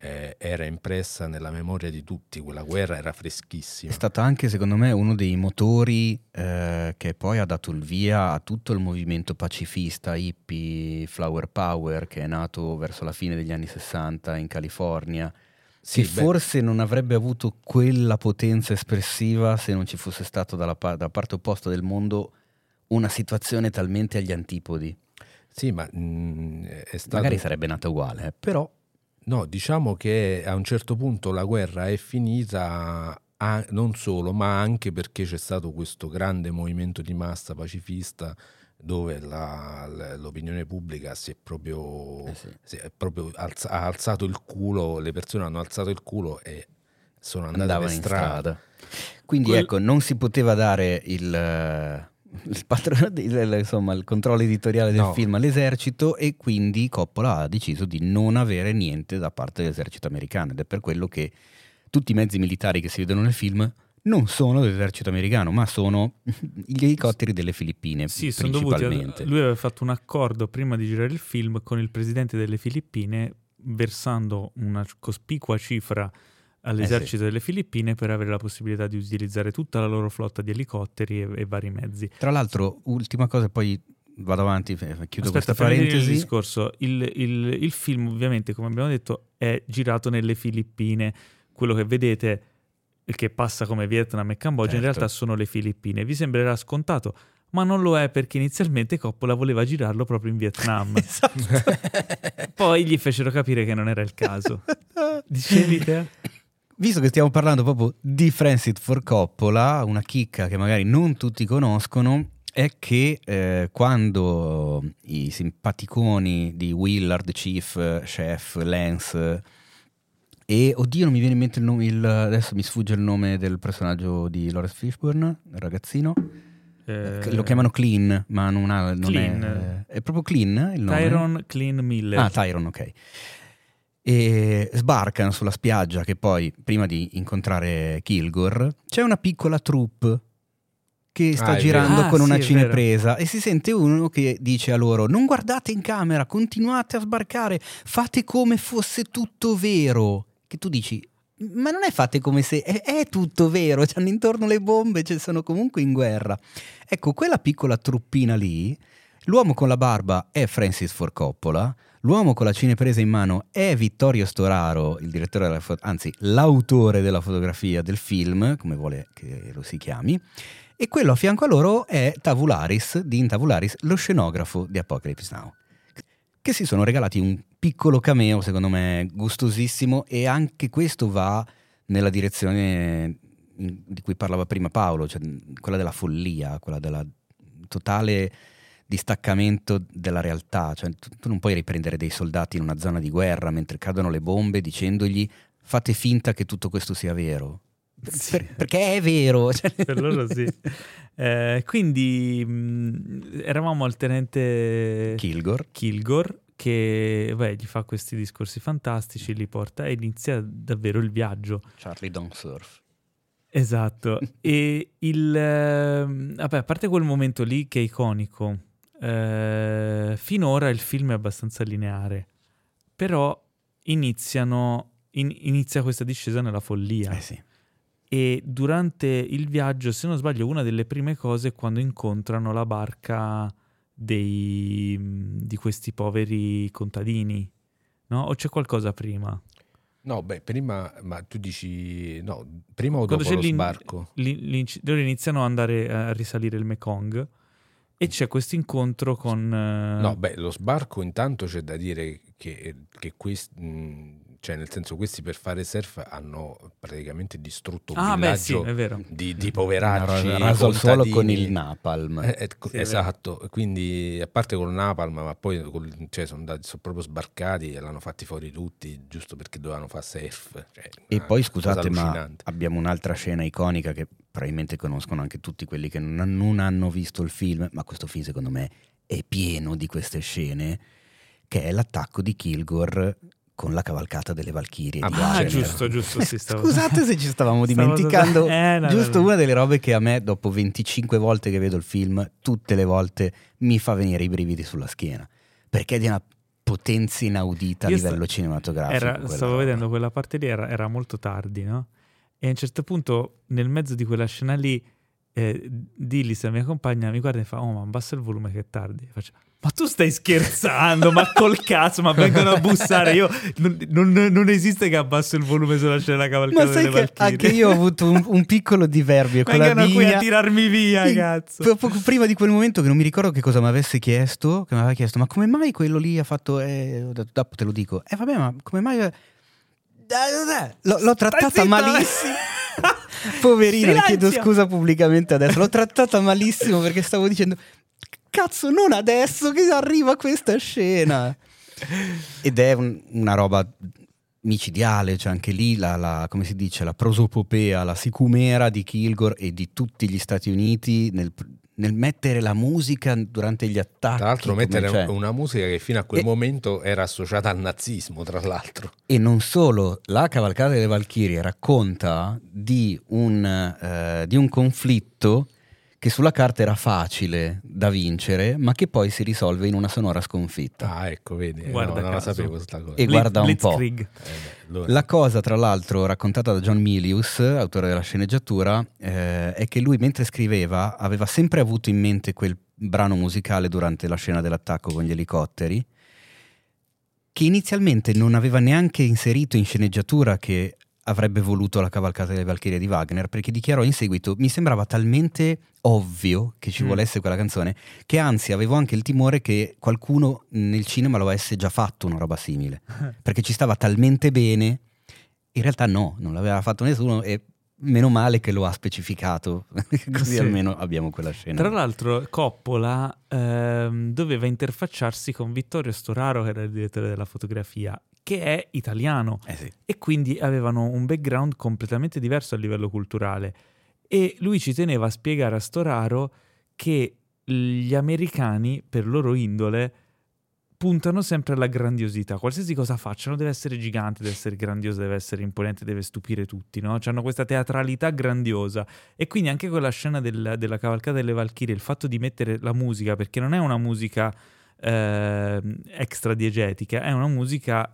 [SPEAKER 3] eh, era impressa nella memoria di tutti, quella guerra era freschissima.
[SPEAKER 2] È stato anche secondo me uno dei motori eh, che poi ha dato il via a tutto il movimento pacifista, hippie, flower power che è nato verso la fine degli anni 60 in California. Sì, che beh. forse non avrebbe avuto quella potenza espressiva se non ci fosse stato dalla, dalla parte opposta del mondo una situazione talmente agli antipodi.
[SPEAKER 3] Sì, ma mh, mm, è stato...
[SPEAKER 2] Magari sarebbe nata uguale, eh, però
[SPEAKER 3] No, diciamo che a un certo punto la guerra è finita a, non solo, ma anche perché c'è stato questo grande movimento di massa pacifista dove la, l'opinione pubblica si è proprio, eh sì. si è proprio alza, ha alzato il culo, le persone hanno alzato il culo e sono andate Andavano in strada. strada.
[SPEAKER 2] Quindi Quel... ecco, non si poteva dare il il, patron- insomma, il controllo editoriale del no. film all'esercito e quindi Coppola ha deciso di non avere niente da parte dell'esercito americano ed è per quello che tutti i mezzi militari che si vedono nel film non sono dell'esercito americano, ma sono *laughs* gli elicotteri delle Filippine. Sì, sono dovuti. A,
[SPEAKER 1] lui aveva fatto un accordo prima di girare il film con il presidente delle Filippine, versando una cospicua cifra all'esercito eh sì. delle Filippine per avere la possibilità di utilizzare tutta la loro flotta di elicotteri e, e vari mezzi.
[SPEAKER 2] Tra l'altro, ultima cosa, poi vado avanti, chiudo
[SPEAKER 1] Aspetta,
[SPEAKER 2] questa parentesi. Il
[SPEAKER 1] discorso, il, il, il, film ovviamente, come abbiamo detto, è girato nelle Filippine. Quello che vedete, che passa come Vietnam e Cambogia, certo. in realtà sono le Filippine. Vi sembrerà scontato, ma non lo è perché inizialmente Coppola voleva girarlo proprio in Vietnam. *laughs* esatto. Poi gli fecero capire che non era il caso. *laughs* Dicevi te?
[SPEAKER 2] Visto che stiamo parlando proprio di Francis Ford Coppola, una chicca che magari non tutti conoscono è che eh, quando i simpaticoni di Willard, Chief, Chef, Lance E oddio, non mi viene in mente il nome, il- adesso mi sfugge il nome del personaggio di Lawrence Fishburne, il ragazzino.
[SPEAKER 1] Eh,
[SPEAKER 2] lo chiamano Clean, ma non, ha, non è. È proprio Clean il nome?
[SPEAKER 1] Tyron Clean Miller.
[SPEAKER 2] Ah, Tyron, ok. E sbarcano sulla spiaggia che poi, prima di incontrare Kilgore, c'è una piccola troupe che sta
[SPEAKER 3] Ah,
[SPEAKER 2] girando.
[SPEAKER 1] Ah,
[SPEAKER 2] con una
[SPEAKER 1] sì,
[SPEAKER 2] cinepresa e si sente uno che dice a loro non guardate in camera, continuate a sbarcare, fate come fosse tutto vero. Che tu dici, ma non è fate come se è, è tutto vero, c'hanno intorno le bombe, cioè sono comunque in guerra. Ecco, quella piccola truppina lì, l'uomo con la barba è Francis Ford Coppola, l'uomo con la cinepresa in mano è Vittorio Storaro, il direttore della fo- anzi l'autore della fotografia del film, come vuole che lo si chiami, e quello a fianco a loro è Tavularis, Dean Tavularis, lo scenografo di Apocalypse Now, che si sono regalati un piccolo cameo, secondo me, gustosissimo e anche questo va nella direzione di cui parlava prima Paolo, cioè quella della follia, quella della totale distaccamento della realtà, cioè tu, tu non puoi riprendere dei soldati in una zona di guerra mentre cadono le bombe dicendogli fate finta che tutto questo sia vero.
[SPEAKER 1] Sì.
[SPEAKER 2] Per- perché è vero. cioè- *laughs*
[SPEAKER 1] per loro sì. Eh, quindi mh, eravamo al tenente
[SPEAKER 2] Kilgore.
[SPEAKER 1] Kilgore che beh, gli fa questi discorsi fantastici, li porta e inizia davvero il viaggio.
[SPEAKER 2] Charlie Don't Surf.
[SPEAKER 1] Esatto. *laughs* e il... ehm, vabbè, a parte quel momento lì che è iconico, eh, finora il film è abbastanza lineare, però iniziano... in- inizia questa discesa nella follia.
[SPEAKER 2] Eh sì.
[SPEAKER 1] E durante il viaggio, se non sbaglio, una delle prime cose è quando incontrano la barca dei, di questi poveri contadini, no? O c'è qualcosa prima?
[SPEAKER 3] No, beh, prima, ma tu dici, no, prima o
[SPEAKER 1] Quando
[SPEAKER 3] dopo lo sbarco?
[SPEAKER 1] loro iniziano ad andare a risalire il Mekong e c'è questo incontro con... eh,
[SPEAKER 3] No, beh, lo sbarco intanto c'è da dire che, che questi, mh, cioè nel senso questi per fare surf hanno praticamente distrutto un
[SPEAKER 1] ah, beh, sì,
[SPEAKER 3] villaggio
[SPEAKER 1] è vero.
[SPEAKER 3] di, di poveracci,
[SPEAKER 2] Ra- raso al suolo con il napalm.
[SPEAKER 3] Eh, eh,
[SPEAKER 1] Sì,
[SPEAKER 3] esatto, quindi a parte col Napalm, ma poi col- cioè, sono, andati- sono proprio sbarcati e l'hanno fatti fuori tutti giusto perché dovevano fare surf. Cioè,
[SPEAKER 2] E poi scusate, ma abbiamo un'altra scena iconica che probabilmente conoscono anche tutti quelli che non, non hanno visto il film, ma questo film secondo me è pieno di queste scene, che è l'attacco di Kilgore con la cavalcata delle Valchirie.
[SPEAKER 3] Ah,
[SPEAKER 1] Ah, giusto, giusto, sì, *laughs* stavo...
[SPEAKER 2] Scusate se ci stavamo
[SPEAKER 1] Stavo-
[SPEAKER 2] dimenticando.
[SPEAKER 1] Eh, no,
[SPEAKER 2] giusto
[SPEAKER 1] no, no.
[SPEAKER 2] una delle robe che a me, dopo 25 volte che vedo il film, tutte le volte mi fa venire i brividi sulla schiena. Perché è di una potenza inaudita a
[SPEAKER 1] Io sta-
[SPEAKER 2] livello cinematografico.
[SPEAKER 1] Era- stavo
[SPEAKER 2] roba.
[SPEAKER 1] vedendo quella parte lì, era, era molto tardi, no? E a un certo punto, nel mezzo di quella scena lì, eh, Dillis, la mia compagna, mi guarda e fa, oh ma abbassa il volume che è tardi. E faccio, ma tu stai scherzando, ma col cazzo, ma vengono a bussare. Io non, non- non esiste che abbasso il volume sulla scena cavalcata
[SPEAKER 2] Ma sai che anche io ho avuto un, un piccolo diverbio con la
[SPEAKER 1] Vengano qui a tirarmi via,
[SPEAKER 2] Sì,
[SPEAKER 1] cazzo.
[SPEAKER 2] po- poco prima di quel momento che non mi ricordo che cosa mi avesse chiesto, che mi aveva chiesto, ma come mai quello lì ha fatto... Eh, dopo te lo dico. Eh vabbè, ma come mai... eh, L'ho, trattata malissimo. *laughs* Poverino, le chiedo
[SPEAKER 1] Silenzio.
[SPEAKER 2] scusa pubblicamente adesso. L'ho trattata malissimo perché stavo dicendo, cazzo, non adesso che arriva questa scena. Ed è un- una roba micidiale, cioè anche lì la, la- come si dice, la prosopopea, la sicumera di Kilgore e di tutti gli Stati Uniti nel, nel mettere la musica durante gli attacchi.
[SPEAKER 3] Tra l'altro mettere
[SPEAKER 2] c'è.
[SPEAKER 3] una musica che fino a quel
[SPEAKER 2] E-
[SPEAKER 3] momento era associata al nazismo, tra l'altro.
[SPEAKER 2] E non solo, la cavalcata delle Valchirie racconta di un, eh, di un conflitto che sulla carta era facile da vincere, ma che poi si risolve in una sonora sconfitta.
[SPEAKER 3] Ah, ecco, vedi, no,
[SPEAKER 1] Guarda
[SPEAKER 3] non la sapevo questa cosa.
[SPEAKER 2] E guarda un po'.
[SPEAKER 1] Blitzkrieg.
[SPEAKER 3] Eh, beh, allora-
[SPEAKER 2] La cosa, tra l'altro, raccontata da John Milius, autore della sceneggiatura, eh, è che lui mentre scriveva aveva sempre avuto in mente quel brano musicale durante la scena dell'attacco con gli elicotteri, che inizialmente non aveva neanche inserito in sceneggiatura che avrebbe voluto la cavalcata delle Valchirie di Wagner, perché dichiarò in seguito, mi sembrava talmente ovvio che ci
[SPEAKER 1] Mm.
[SPEAKER 2] volesse quella canzone, che anzi avevo anche il timore che qualcuno nel cinema lo avesse già fatto una roba simile *laughs* perché ci stava talmente bene. In realtà no, non l'aveva fatto nessuno e meno male che lo ha specificato, *laughs* così
[SPEAKER 1] Sì.
[SPEAKER 2] almeno abbiamo quella scena.
[SPEAKER 1] Tra l'altro, Coppola ehm, doveva interfacciarsi con Vittorio Storaro, che era il direttore della fotografia, che è italiano
[SPEAKER 2] Eh sì.
[SPEAKER 1] e quindi avevano un background completamente diverso a livello culturale. E lui ci teneva a spiegare a Storaro che gli americani, per loro indole, puntano sempre alla grandiosità. Qualsiasi cosa facciano deve essere gigante, deve essere grandiosa, deve essere imponente, deve stupire tutti, no? Hanno questa teatralità grandiosa. E quindi anche quella scena del- della cavalcata delle Valchirie, il fatto di mettere la musica, perché non è una musica eh, extra diegetica, è una musica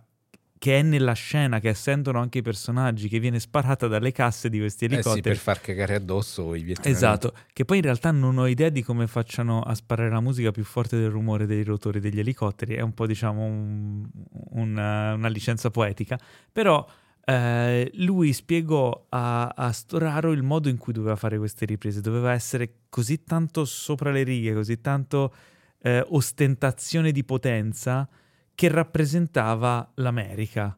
[SPEAKER 1] che è nella scena, che sentono anche i personaggi, che viene sparata dalle casse di questi
[SPEAKER 3] Eh sì,
[SPEAKER 1] elicotteri.
[SPEAKER 3] per far cagare addosso i vietnamiti.
[SPEAKER 1] Esatto, che poi in realtà non ho idea di come facciano a sparare la musica più forte del rumore dei rotori degli elicotteri, è un po' diciamo un- una, una licenza poetica, però eh, lui spiegò a, a Storaro il modo in cui doveva fare queste riprese, doveva essere così tanto sopra le righe, così tanto eh, ostentazione di potenza che rappresentava l'America.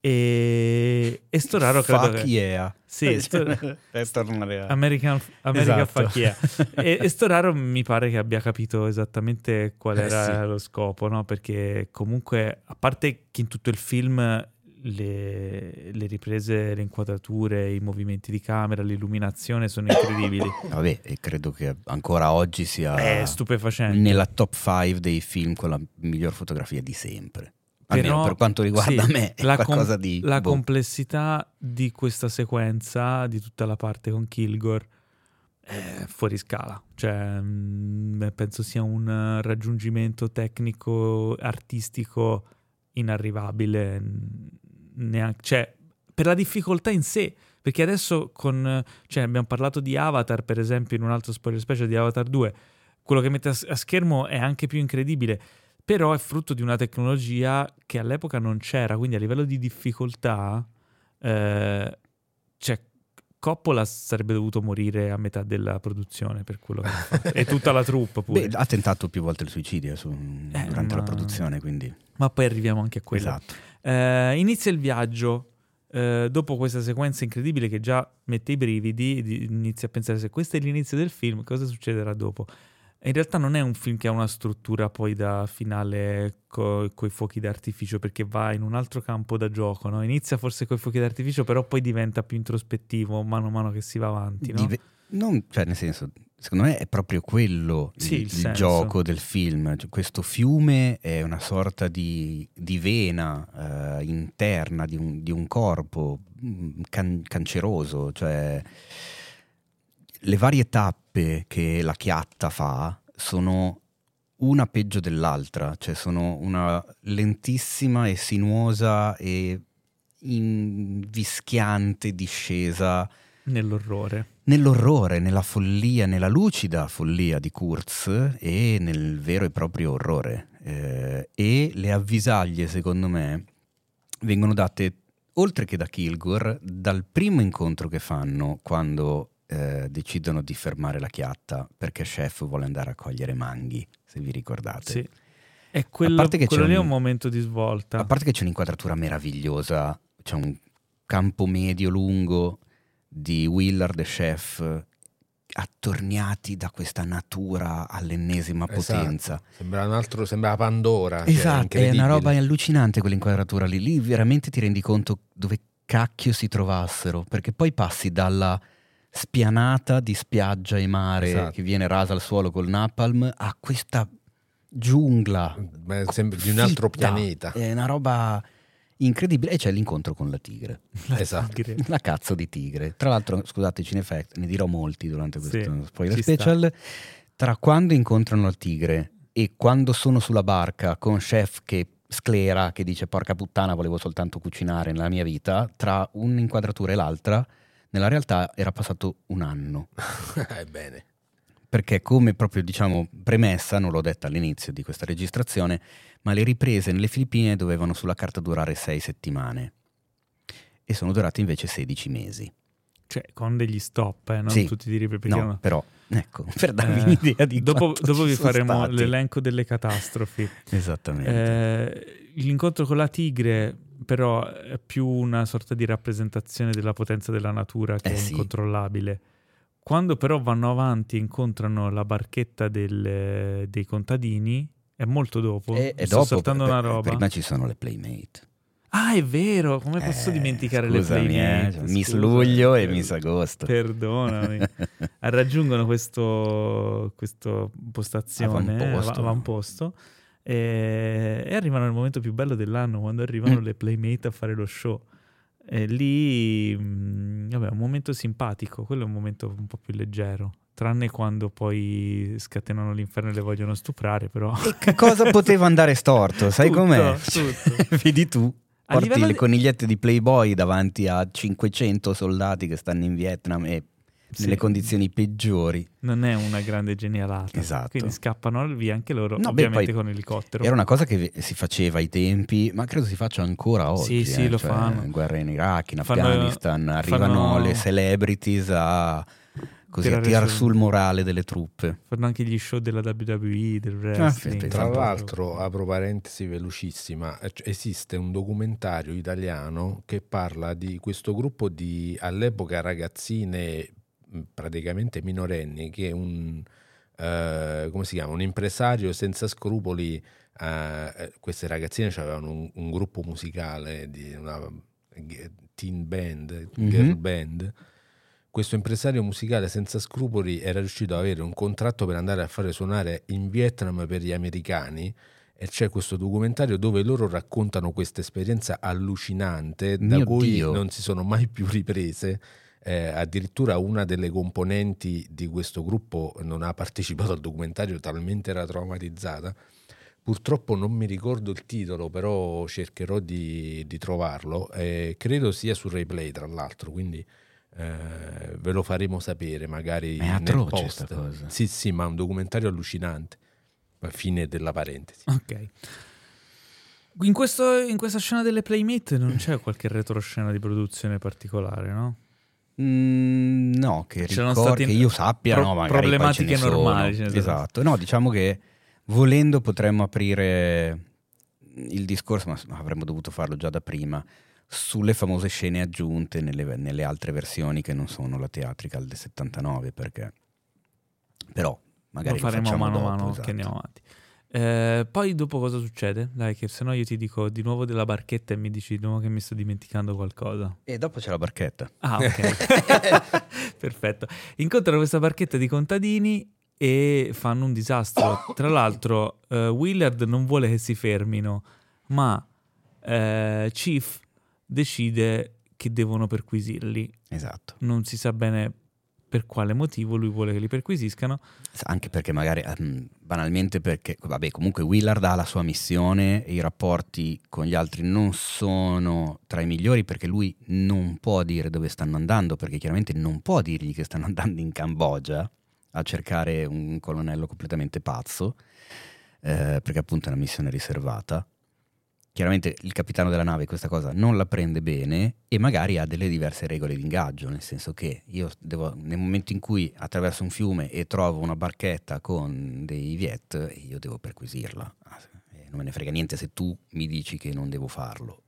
[SPEAKER 1] E, e Storaro credo
[SPEAKER 2] Fuck
[SPEAKER 1] che...
[SPEAKER 2] yeah.
[SPEAKER 1] Sì, Stor- *laughs*
[SPEAKER 2] per tornare a...
[SPEAKER 1] American, America
[SPEAKER 2] Esatto.
[SPEAKER 1] è. *laughs* E, e Storaro mi pare che abbia capito esattamente qual
[SPEAKER 3] Eh,
[SPEAKER 1] era
[SPEAKER 3] sì.
[SPEAKER 1] lo scopo, no? Perché comunque, a parte che in tutto il film le, le riprese, le inquadrature, i movimenti di camera, l'illuminazione sono incredibili. *coughs*
[SPEAKER 2] Vabbè, e credo che ancora oggi sia
[SPEAKER 1] È stupefacente.
[SPEAKER 2] nella top 5 dei film con la miglior fotografia di sempre. Almeno
[SPEAKER 1] Però,
[SPEAKER 2] per quanto riguarda
[SPEAKER 1] sì,
[SPEAKER 2] me, è
[SPEAKER 1] la com-
[SPEAKER 2] di...
[SPEAKER 1] La
[SPEAKER 2] boh.
[SPEAKER 1] complessità di questa sequenza, di tutta la parte con Kilgore, è fuori scala. Cioè, mm, penso sia un eh, raggiungimento tecnico, artistico inarrivabile. Neanche, cioè, per la difficoltà in sé. Perché adesso con... Cioè, abbiamo parlato di Avatar, per esempio, in un altro spoiler special di Avatar 2. Quello che mette a, schermo è anche più incredibile però è frutto di una tecnologia che all'epoca non c'era, quindi a livello di difficoltà, eh, cioè, Coppola sarebbe dovuto morire a metà della produzione per quello che ha fatto. e tutta la troupe pure.
[SPEAKER 2] Beh, ha tentato più volte il suicidio su- durante
[SPEAKER 1] ma-
[SPEAKER 2] la produzione, quindi...
[SPEAKER 1] Ma poi arriviamo anche a quello.
[SPEAKER 2] Esatto.
[SPEAKER 1] Eh, inizia il viaggio. eh, dopo questa sequenza incredibile che già mette i brividi, di- inizi a pensare se questo è l'inizio del film, cosa succederà dopo? In realtà non è un film che ha una struttura poi da finale con i fuochi d'artificio perché va in un altro campo da gioco, no? Inizia forse con i fuochi d'artificio però poi diventa più introspettivo mano a mano che si va avanti, no?
[SPEAKER 2] Dive- non- cioè, nel senso, secondo me è proprio quello
[SPEAKER 1] Sì,
[SPEAKER 2] il,
[SPEAKER 1] il
[SPEAKER 2] gioco del film. Cioè, questo fiume è una sorta di, di vena eh, interna di un, di un corpo mm, can- canceroso, cioè le varie tappe che la chiatta fa sono una peggio dell'altra, cioè sono una lentissima e sinuosa e invischiante discesa
[SPEAKER 1] Nell'orrore.
[SPEAKER 2] nell'orrore, nella follia, nella lucida follia di Kurz e nel vero e proprio orrore. Eh, e le avvisaglie, secondo me, vengono date, oltre che da Kilgore, dal primo incontro che fanno quando eh, decidono di fermare la chiatta perché Chef vuole andare a cogliere manghi, se vi ricordate.
[SPEAKER 1] Sì. E quello,
[SPEAKER 2] parte che
[SPEAKER 1] quello
[SPEAKER 2] c'è
[SPEAKER 1] lì è
[SPEAKER 2] un-
[SPEAKER 1] un momento di svolta.
[SPEAKER 2] A parte che c'è un'inquadratura meravigliosa, c'è un campo medio lungo di Willard e Chef attorniati da questa natura all'ennesima
[SPEAKER 3] Esatto.
[SPEAKER 2] potenza.
[SPEAKER 3] Sembra un altro, sembra Pandora. cioè,
[SPEAKER 2] Esatto, è
[SPEAKER 3] incredibile.
[SPEAKER 2] una roba allucinante quell'inquadratura lì. Lì veramente ti rendi conto dove cacchio si trovassero, perché poi passi dalla spianata di spiaggia e mare
[SPEAKER 3] Esatto.
[SPEAKER 2] che viene rasa al suolo col napalm a questa giungla
[SPEAKER 3] Beh, sembra di un altro pianeta.
[SPEAKER 2] È una roba incredibile. E c'è l'incontro con la tigre.
[SPEAKER 3] Esatto.
[SPEAKER 1] Tigre.
[SPEAKER 2] La cazzo di tigre. Tra l'altro, scusate, Cinefact, ne dirò molti durante questo
[SPEAKER 1] Sì,
[SPEAKER 2] spoiler
[SPEAKER 1] ci sta.
[SPEAKER 2] special. Tra quando incontrano la tigre e quando sono sulla barca con chef che sclera, che dice porca puttana, volevo soltanto cucinare nella mia vita, tra un'inquadratura e l'altra, nella realtà era passato un anno. *laughs*
[SPEAKER 3] Ebbene.
[SPEAKER 2] Perché come proprio diciamo premessa, non l'ho detta all'inizio di questa registrazione, ma le riprese nelle Filippine dovevano sulla carta durare sei settimane e sono durate invece 16 mesi.
[SPEAKER 1] Cioè, con degli stop, eh, non
[SPEAKER 2] Sì.
[SPEAKER 1] tutti i ripeti.
[SPEAKER 2] No, però, ecco, per darvi
[SPEAKER 1] Eh,
[SPEAKER 2] un'idea di
[SPEAKER 1] dopo, dopo
[SPEAKER 2] ci
[SPEAKER 1] vi
[SPEAKER 2] sono
[SPEAKER 1] faremo
[SPEAKER 2] stati.
[SPEAKER 1] l'elenco delle catastrofi.
[SPEAKER 2] Esattamente.
[SPEAKER 1] Eh, l'incontro con la tigre, però, è più una sorta di rappresentazione della potenza della natura che
[SPEAKER 2] Eh
[SPEAKER 1] è
[SPEAKER 2] sì.
[SPEAKER 1] incontrollabile. Quando però vanno avanti e incontrano la barchetta del- dei contadini, è molto dopo.
[SPEAKER 2] e, e
[SPEAKER 1] Sto
[SPEAKER 2] dopo,
[SPEAKER 1] saltando
[SPEAKER 2] per-
[SPEAKER 1] una roba.
[SPEAKER 2] prima ci sono le Playmate.
[SPEAKER 1] Ah, è vero, come posso
[SPEAKER 2] Eh,
[SPEAKER 1] dimenticare
[SPEAKER 2] scusami,
[SPEAKER 1] le
[SPEAKER 2] eh,
[SPEAKER 1] playmate?
[SPEAKER 2] cioè, Miss Luglio e Miss Agosto.
[SPEAKER 1] Perdonami. *laughs* Raggiungono questo, questo postazione,
[SPEAKER 2] Avamposto.
[SPEAKER 1] av- avamposto, e, e arrivano nel momento più bello dell'anno, quando arrivano
[SPEAKER 2] Mm.
[SPEAKER 1] le playmate a fare lo show. E lì, mh, vabbè, è un momento simpatico, quello è un momento un po' più leggero. Tranne quando poi scatenano l'inferno e le vogliono stuprare, però.
[SPEAKER 2] E cosa poteva *laughs* andare storto? Sai
[SPEAKER 1] Tutto,
[SPEAKER 2] com'è?
[SPEAKER 1] tutto. *laughs*
[SPEAKER 2] Vedi tu, porti le
[SPEAKER 1] di-
[SPEAKER 2] conigliette di Playboy davanti a 500 soldati che stanno in Vietnam e
[SPEAKER 1] Sì.
[SPEAKER 2] nelle condizioni peggiori.
[SPEAKER 1] non è una grande genialata.
[SPEAKER 2] Esatto.
[SPEAKER 1] Quindi scappano via anche loro,
[SPEAKER 2] No, beh,
[SPEAKER 1] ovviamente
[SPEAKER 2] poi
[SPEAKER 1] con elicottero.
[SPEAKER 2] Era una cosa che si faceva ai tempi, ma credo si faccia ancora oggi.
[SPEAKER 1] Sì, sì,
[SPEAKER 2] eh,
[SPEAKER 1] lo
[SPEAKER 2] cioè,
[SPEAKER 1] fanno.
[SPEAKER 2] Guerra in Iraq, in
[SPEAKER 1] Fanno-
[SPEAKER 2] Afghanistan, arrivano
[SPEAKER 1] fanno-
[SPEAKER 2] le celebrities a, così, a
[SPEAKER 1] Tirare
[SPEAKER 2] tirar
[SPEAKER 1] su-
[SPEAKER 2] sul morale delle truppe.
[SPEAKER 1] Fanno anche gli show della WWE, del
[SPEAKER 2] Ah,
[SPEAKER 1] wrestling.
[SPEAKER 2] sì,
[SPEAKER 3] Tra l'altro, apro parentesi velocissima, eh, esiste un documentario italiano che parla di questo gruppo di all'epoca ragazzine praticamente minorenni che un, eh, come si chiama, un impresario senza scrupoli, eh, eh, queste ragazzine avevano un, un gruppo musicale di una g- teen band,
[SPEAKER 2] Mhm.
[SPEAKER 3] girl band. Questo impresario musicale senza scrupoli era riuscito ad avere un contratto per andare a fare suonare in Vietnam per gli americani e c'è questo documentario dove loro raccontano questa esperienza allucinante da
[SPEAKER 2] Mio
[SPEAKER 3] cui
[SPEAKER 2] Dio.
[SPEAKER 3] non si sono mai più riprese. Eh, addirittura una delle componenti di questo gruppo non ha partecipato al documentario, talmente era traumatizzata. Purtroppo non mi ricordo il titolo, però cercherò di, di trovarlo. Eh, credo sia su Replay, tra l'altro, quindi eh, ve lo faremo sapere magari
[SPEAKER 2] Ma è
[SPEAKER 3] nel
[SPEAKER 2] atroce
[SPEAKER 3] post.
[SPEAKER 2] sta cosa.
[SPEAKER 3] Sì, sì, ma è un documentario allucinante. Fine della parentesi.
[SPEAKER 1] Ok. In, questo- in questa scena delle Playmate non c'è qualche retroscena di produzione particolare, no?
[SPEAKER 2] Mm, no, che, ricor- che io sappia,
[SPEAKER 1] pro-
[SPEAKER 2] no, magari
[SPEAKER 1] problematiche normali.
[SPEAKER 2] Esatto, no, diciamo che volendo potremmo aprire il discorso, ma avremmo dovuto farlo già da prima, sulle famose scene aggiunte nelle, nelle altre versioni che non sono la theatrical del 79, perché però magari
[SPEAKER 1] lo faremo mano a mano
[SPEAKER 2] esatto.
[SPEAKER 1] che andiamo avanti. Eh, poi dopo cosa succede? Dai, che se no io ti dico di nuovo della barchetta e mi dici di nuovo che mi sto dimenticando qualcosa.
[SPEAKER 2] E dopo c'è la barchetta.
[SPEAKER 1] Ah, ok. *laughs* Perfetto. Incontrano questa barchetta di contadini e fanno un disastro. Tra l'altro, eh, Willard non vuole che si fermino, ma eh, Chief decide che devono perquisirli.
[SPEAKER 2] Esatto.
[SPEAKER 1] Non si sa bene per quale motivo lui vuole che li perquisiscano.
[SPEAKER 2] Anche perché magari, ehm, banalmente perché, vabbè, comunque Willard ha la sua missione e i rapporti con gli altri non sono tra i migliori perché lui non può dire dove stanno andando, perché chiaramente non può dirgli che stanno *laughs* andando in Cambogia a cercare un colonnello completamente pazzo, eh, perché appunto è una missione riservata. Chiaramente il capitano della nave questa cosa non la prende bene e magari ha delle diverse regole di ingaggio, nel senso che io devo, nel momento in cui attraverso un fiume e trovo una barchetta con dei Viet, io devo perquisirla. Ah, Non me ne frega niente se tu mi dici che non devo farlo.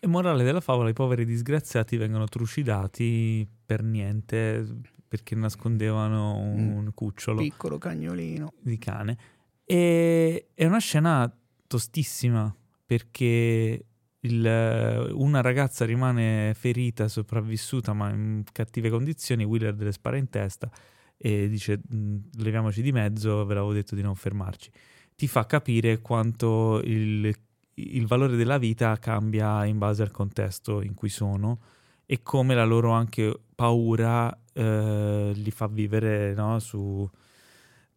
[SPEAKER 1] E morale della favola, i poveri disgraziati vengono trucidati per niente perché nascondevano un cucciolo
[SPEAKER 2] Piccolo cagnolino.
[SPEAKER 1] di cane. E è una scena tostissima perché il- una ragazza rimane ferita, sopravvissuta, ma in cattive condizioni. Willard le spara in testa e dice: "Mm, Leviamoci di mezzo, ve l'avevo detto di non fermarci. Ti fa capire quanto il, il valore della vita cambia in base al contesto in cui sono e come la loro anche paura eh, li fa vivere no, su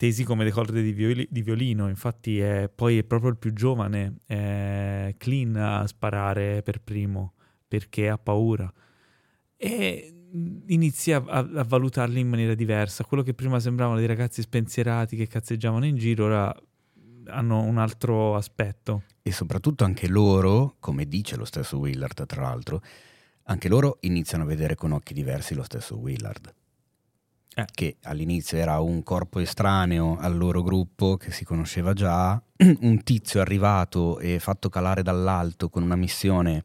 [SPEAKER 1] tesi come le corde di, violi- di violino. Infatti, è, poi è proprio il più giovane, è Clean a sparare per primo perché ha paura. E inizia a, a valutarli in maniera diversa. Quello che prima sembravano dei ragazzi spensierati che cazzeggiavano in giro, ora hanno un altro aspetto.
[SPEAKER 2] E soprattutto anche loro, come dice lo stesso Willard tra l'altro, anche loro iniziano a vedere con occhi diversi lo stesso Willard.
[SPEAKER 1] Eh.
[SPEAKER 2] Che all'inizio era un corpo estraneo al loro gruppo che si conosceva già, *clears throat* un tizio arrivato e fatto calare dall'alto con una missione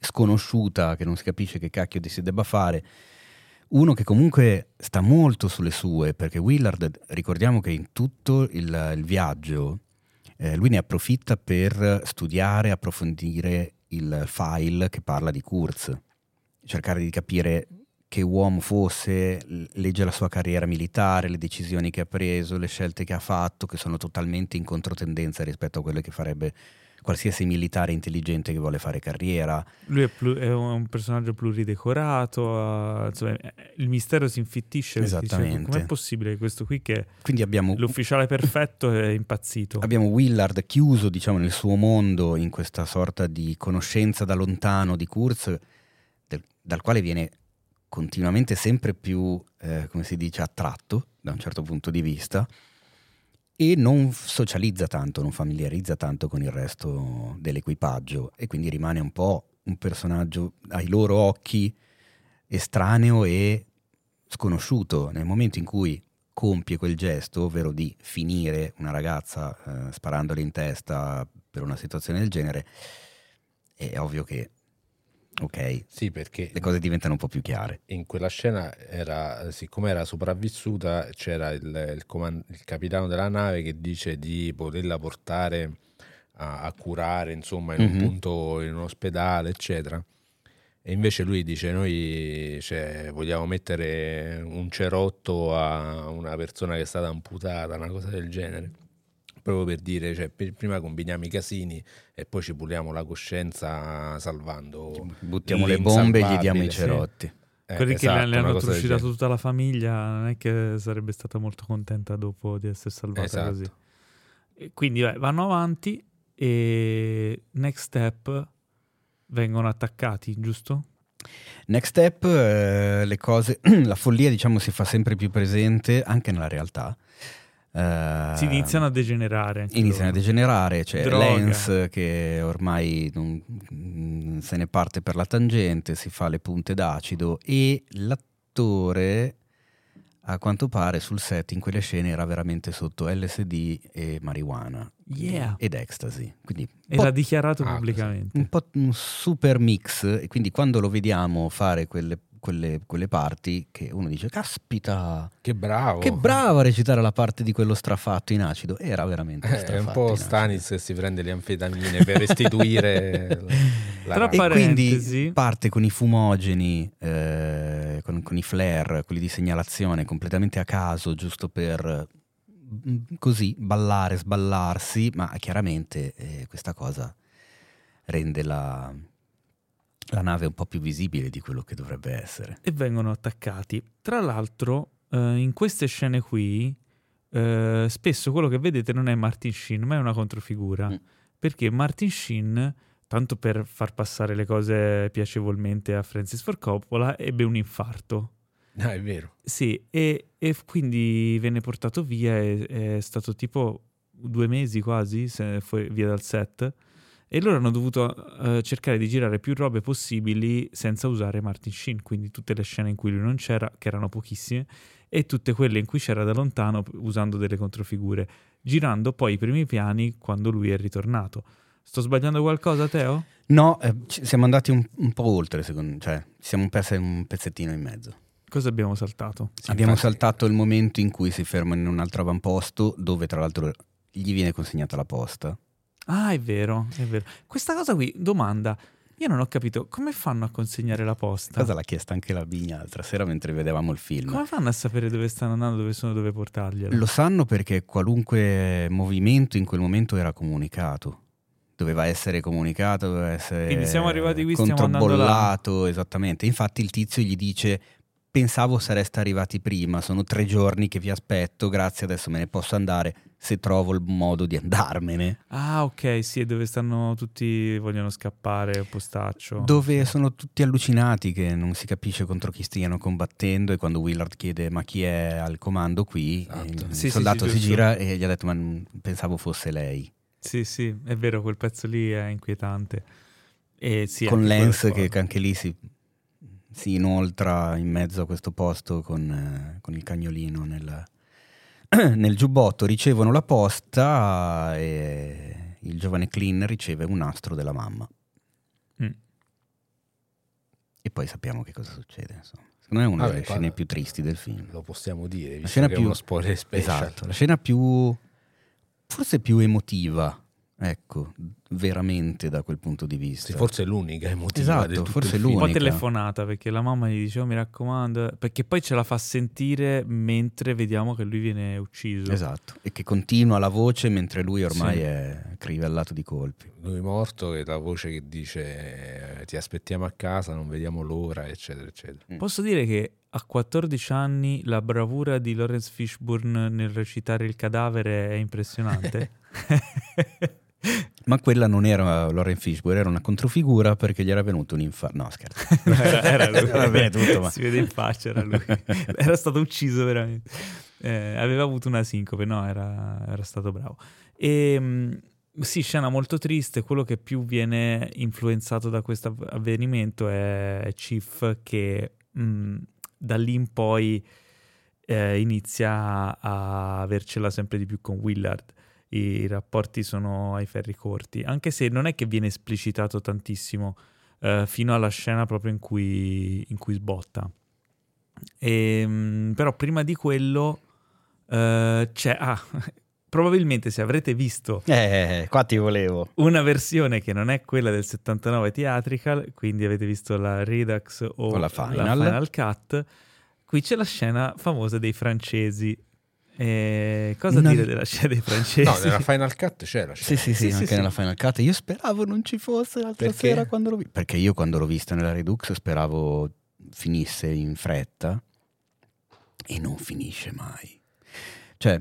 [SPEAKER 2] sconosciuta che non si capisce che cacchio si debba fare. Uno che comunque sta molto sulle sue, perché Willard, ricordiamo che in tutto il, il viaggio eh, lui ne approfitta per studiare, approfondire il file che parla di Kurz, cercare di capire che uomo fosse, legge la sua carriera militare, le decisioni che ha preso, le scelte che ha fatto, che sono totalmente in controtendenza rispetto a quelle che farebbe qualsiasi militare intelligente che vuole fare carriera.
[SPEAKER 1] Lui è, plu- è un personaggio pluridecorato, insomma, il mistero si infittisce.
[SPEAKER 2] Esattamente.
[SPEAKER 1] Com'è possibile che questo qui che
[SPEAKER 2] Quindi abbiamo
[SPEAKER 1] l'ufficiale perfetto è impazzito?
[SPEAKER 2] Abbiamo Willard chiuso diciamo, nel suo mondo, in questa sorta di conoscenza da lontano di Kurz, del, dal quale viene continuamente sempre più, eh, come si dice, attratto da un certo punto di vista e non socializza tanto, non familiarizza tanto con il resto dell'equipaggio e quindi rimane un po' un personaggio ai loro occhi estraneo e sconosciuto. Nel momento in cui compie quel gesto, ovvero di finire una ragazza eh, sparandole in testa per una situazione del genere, è ovvio che ok,
[SPEAKER 3] sì, perché
[SPEAKER 2] le cose diventano un po' più chiare.
[SPEAKER 3] In quella scena, era, siccome era sopravvissuta, c'era il, il, comand- il capitano della nave che dice di poterla portare a, a curare, insomma, in mm-hmm. un mhm. punto, in un ospedale, eccetera. E invece lui dice: Noi cioè, vogliamo mettere un cerotto a una persona che è stata amputata, una cosa del genere proprio per dire, cioè, prima combiniamo i casini e poi ci puliamo la coscienza salvando.
[SPEAKER 2] Buttiamo le bombe e gli diamo i cerotti. Sì.
[SPEAKER 1] Eh, Quelli esatto, che le hanno trucidato tutta la famiglia non è che sarebbe stata molto contenta dopo di essere salvata esatto. così. E quindi beh, vanno avanti e next step vengono attaccati, giusto?
[SPEAKER 2] Next step, eh, le cose, *clears throat* la follia diciamo si fa sempre più presente anche nella realtà.
[SPEAKER 1] Uh, si iniziano a degenerare.
[SPEAKER 2] Iniziano loro. a degenerare, c'è Droga. Lance che ormai non, mm, se ne parte per la tangente, si fa le punte d'acido e l'attore a quanto pare sul set in quelle scene era veramente sotto LSD e marijuana
[SPEAKER 1] yeah.
[SPEAKER 2] ed ecstasy. Quindi
[SPEAKER 1] era dichiarato ah, pubblicamente.
[SPEAKER 2] Un po' un super mix e quindi quando lo vediamo fare quelle quelle, quelle, parti che uno dice caspita
[SPEAKER 3] che bravo.
[SPEAKER 2] che bravo a recitare la parte di quello strafatto in acido. Era veramente
[SPEAKER 3] eh, è un po' Stanis che si prende le anfetamine per restituire *laughs*
[SPEAKER 2] la, la e quindi parte con i fumogeni eh, con, con i flare quelli di segnalazione completamente a caso giusto per mm, così ballare sballarsi ma chiaramente eh, questa cosa rende la la nave è un po' più visibile di quello che dovrebbe essere.
[SPEAKER 1] E vengono attaccati. Tra l'altro, eh, in queste scene qui, eh, spesso quello che vedete non è Martin Sheen, ma è una controfigura. Mm. Perché Martin Sheen, tanto per far passare le cose piacevolmente a Francis Ford Coppola, ebbe un infarto. *laughs*
[SPEAKER 3] Ah, è vero.
[SPEAKER 1] Sì, e, e quindi venne portato via, è, è stato tipo due mesi quasi, se fu via dal set e loro hanno dovuto uh, cercare di girare più robe possibili senza usare Martin Sheen, quindi tutte le scene in cui lui non c'era, che erano pochissime, e tutte quelle in cui c'era da lontano usando delle controfigure, girando poi i primi piani quando lui è ritornato. Sto sbagliando qualcosa, Teo?
[SPEAKER 2] No, eh, siamo andati un, un, po' oltre, secondo cioè siamo persi un pezzettino in mezzo.
[SPEAKER 1] Cosa abbiamo saltato?
[SPEAKER 2] Sì, abbiamo infatti... saltato il momento in cui si fermano in un altro avamposto dove tra l'altro gli viene consegnata la posta
[SPEAKER 1] Ah, è vero, è vero. Questa cosa qui, domanda. Io non ho capito come fanno a consegnare la posta.
[SPEAKER 2] Cosa l'ha chiesta anche la Bigna l'altra sera mentre vedevamo il film.
[SPEAKER 1] Come fanno a sapere dove stanno andando, dove sono, dove portargliela?
[SPEAKER 2] Lo sanno perché qualunque movimento in quel momento era comunicato. Doveva essere comunicato, doveva essere
[SPEAKER 1] Quindi siamo arrivati qui,
[SPEAKER 2] là. esattamente. Infatti il tizio gli dice pensavo sareste arrivati prima, sono tre giorni che vi aspetto, grazie, adesso me ne posso andare se trovo il modo di andarmene.
[SPEAKER 1] Ah, ok, sì, dove stanno tutti, vogliono scappare, postaccio.
[SPEAKER 2] Dove sono tutti allucinati che non si capisce contro chi stiano combattendo e quando Willard chiede ma chi è al comando qui, esatto. il sì, soldato sì, sì, si gira e gli ha detto ma pensavo fosse lei.
[SPEAKER 1] Sì, sì, è vero, quel pezzo lì è inquietante. E sì,
[SPEAKER 2] Con Lance che anche lì si, si, inoltra in mezzo a questo posto con, eh, con il cagnolino nel *clears throat* nel giubbotto ricevono la posta e il giovane Clean riceve un nastro della mamma. Mm. E poi sappiamo che cosa succede. Insomma. Secondo me è una Vabbè, delle scene più tristi del film.
[SPEAKER 3] Lo possiamo dire, la scena più, uno spoiler special.
[SPEAKER 2] Esatto, la scena più... forse più emotiva, ecco, veramente da quel punto di vista.
[SPEAKER 3] Sì, forse è l'unica emotiva
[SPEAKER 2] Esatto, forse è
[SPEAKER 3] film.
[SPEAKER 1] Un po'
[SPEAKER 2] l'unica.
[SPEAKER 1] telefonata perché la mamma gli dice oh, mi raccomando perché poi ce la fa sentire mentre vediamo che lui viene ucciso
[SPEAKER 2] Esatto, e che continua la voce mentre lui ormai
[SPEAKER 1] Sì.
[SPEAKER 2] è crivellato di colpi.
[SPEAKER 3] Lui morto e la voce che dice eh, ti aspettiamo a casa, non vediamo l'ora, eccetera, eccetera.
[SPEAKER 1] posso dire che a 14 anni la bravura di Lawrence Fishburne nel recitare il cadavere è impressionante *laughs* *laughs*
[SPEAKER 2] Ma quella non era Lauren Fishburne, era una controfigura perché gli era venuto un infarto. No, scherzo. *laughs*
[SPEAKER 1] era, era lui. *laughs*
[SPEAKER 2] Va bene tutto, ma...
[SPEAKER 1] si vede in faccia era lui. *laughs* Era stato ucciso veramente. Eh, aveva avuto una sincope no era, era stato bravo. E mh, sì scena molto triste. Quello che più viene influenzato da questo av- avvenimento è Chief che mh, da lì in poi eh, inizia a avercela sempre di più con Willard i rapporti sono ai ferri corti anche se non è che viene esplicitato tantissimo eh, fino alla scena proprio in cui, in cui sbotta. Ehm, però prima di quello eh, c'è... Ah, *laughs* probabilmente se avrete visto
[SPEAKER 2] Eh, qua ti volevo.
[SPEAKER 1] una versione che non è quella del 79 Theatrical, quindi avete visto la Redux o,
[SPEAKER 2] O la Final.
[SPEAKER 1] Cut, qui c'è la scena famosa dei francesi. Eh, cosa
[SPEAKER 2] Una-
[SPEAKER 1] dire della scena dei francesi?
[SPEAKER 3] No, nella Final Cut c'era.
[SPEAKER 2] Sì, sì, sì,
[SPEAKER 1] Sì, sì,
[SPEAKER 2] anche
[SPEAKER 1] sì.
[SPEAKER 2] nella Final Cut. Io speravo non ci fosse l'altra
[SPEAKER 3] Perché?
[SPEAKER 2] sera quando l'ho vista. Perché io quando l'ho vista nella Redux speravo finisse in fretta e non finisce mai. Cioè,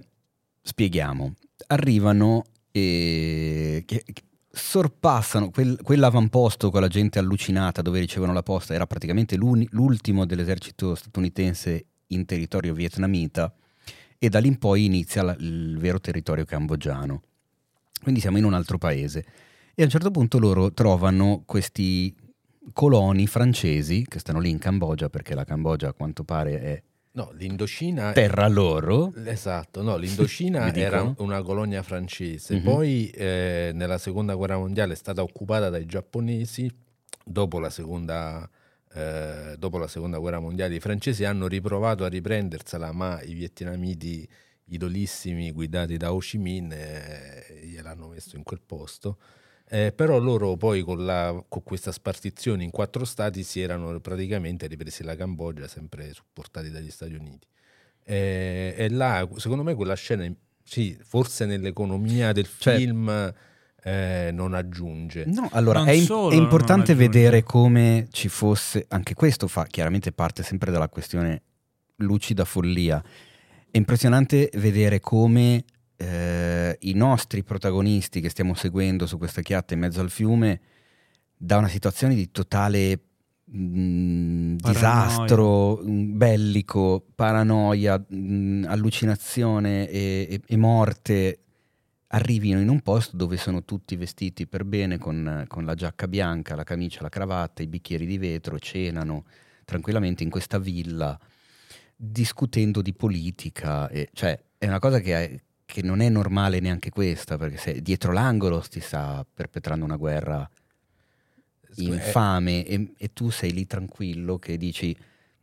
[SPEAKER 2] spieghiamo. Arrivano e che- che sorpassano quel- quell'avamposto con la gente allucinata dove ricevono la posta era praticamente l'ultimo dell'esercito statunitense in territorio vietnamita e da lì in poi inizia la- il vero territorio cambogiano. Quindi siamo in un altro paese e a un certo punto loro trovano questi coloni francesi che stanno lì in Cambogia perché la Cambogia a quanto pare è
[SPEAKER 3] No, l'Indocina...
[SPEAKER 2] terra loro.
[SPEAKER 3] Esatto, no, l'Indocina *laughs* era una colonia francese,
[SPEAKER 2] Mhm.
[SPEAKER 3] poi eh, nella seconda guerra mondiale è stata occupata dai giapponesi, dopo la seconda, eh, dopo la seconda guerra mondiale i francesi hanno riprovato a riprendersela, ma i vietnamiti idolissimi guidati da Ho Chi Minh eh, gliel'hanno messo in quel posto. Eh, però loro poi con, la- con questa spartizione in quattro stati si erano praticamente ripresi la Cambogia, sempre supportati dagli Stati Uniti. E, e là, secondo me, quella scena, sì, forse nell'economia del
[SPEAKER 2] Cioè-
[SPEAKER 3] film eh, non aggiunge.
[SPEAKER 2] No, allora è,
[SPEAKER 1] solo
[SPEAKER 2] è importante vedere come ci fosse, anche questo fa chiaramente parte sempre dalla questione lucida follia. È impressionante vedere come eh, i nostri protagonisti che stiamo seguendo su questa chiatta in mezzo al fiume, da una situazione di totale mh,
[SPEAKER 1] Paranoia.
[SPEAKER 2] disastro mh, bellico, paranoia, mh, allucinazione e, e- e morte, arrivino in un posto dove sono tutti vestiti per bene con, con la giacca bianca, la camicia, la cravatta, i bicchieri di vetro, cenano tranquillamente in questa villa discutendo di politica. e- cioè, è una cosa che, è- che non è normale neanche questa, perché se dietro l'angolo si sta perpetrando una guerra
[SPEAKER 3] Eh,
[SPEAKER 2] infame e, e tu sei lì tranquillo che dici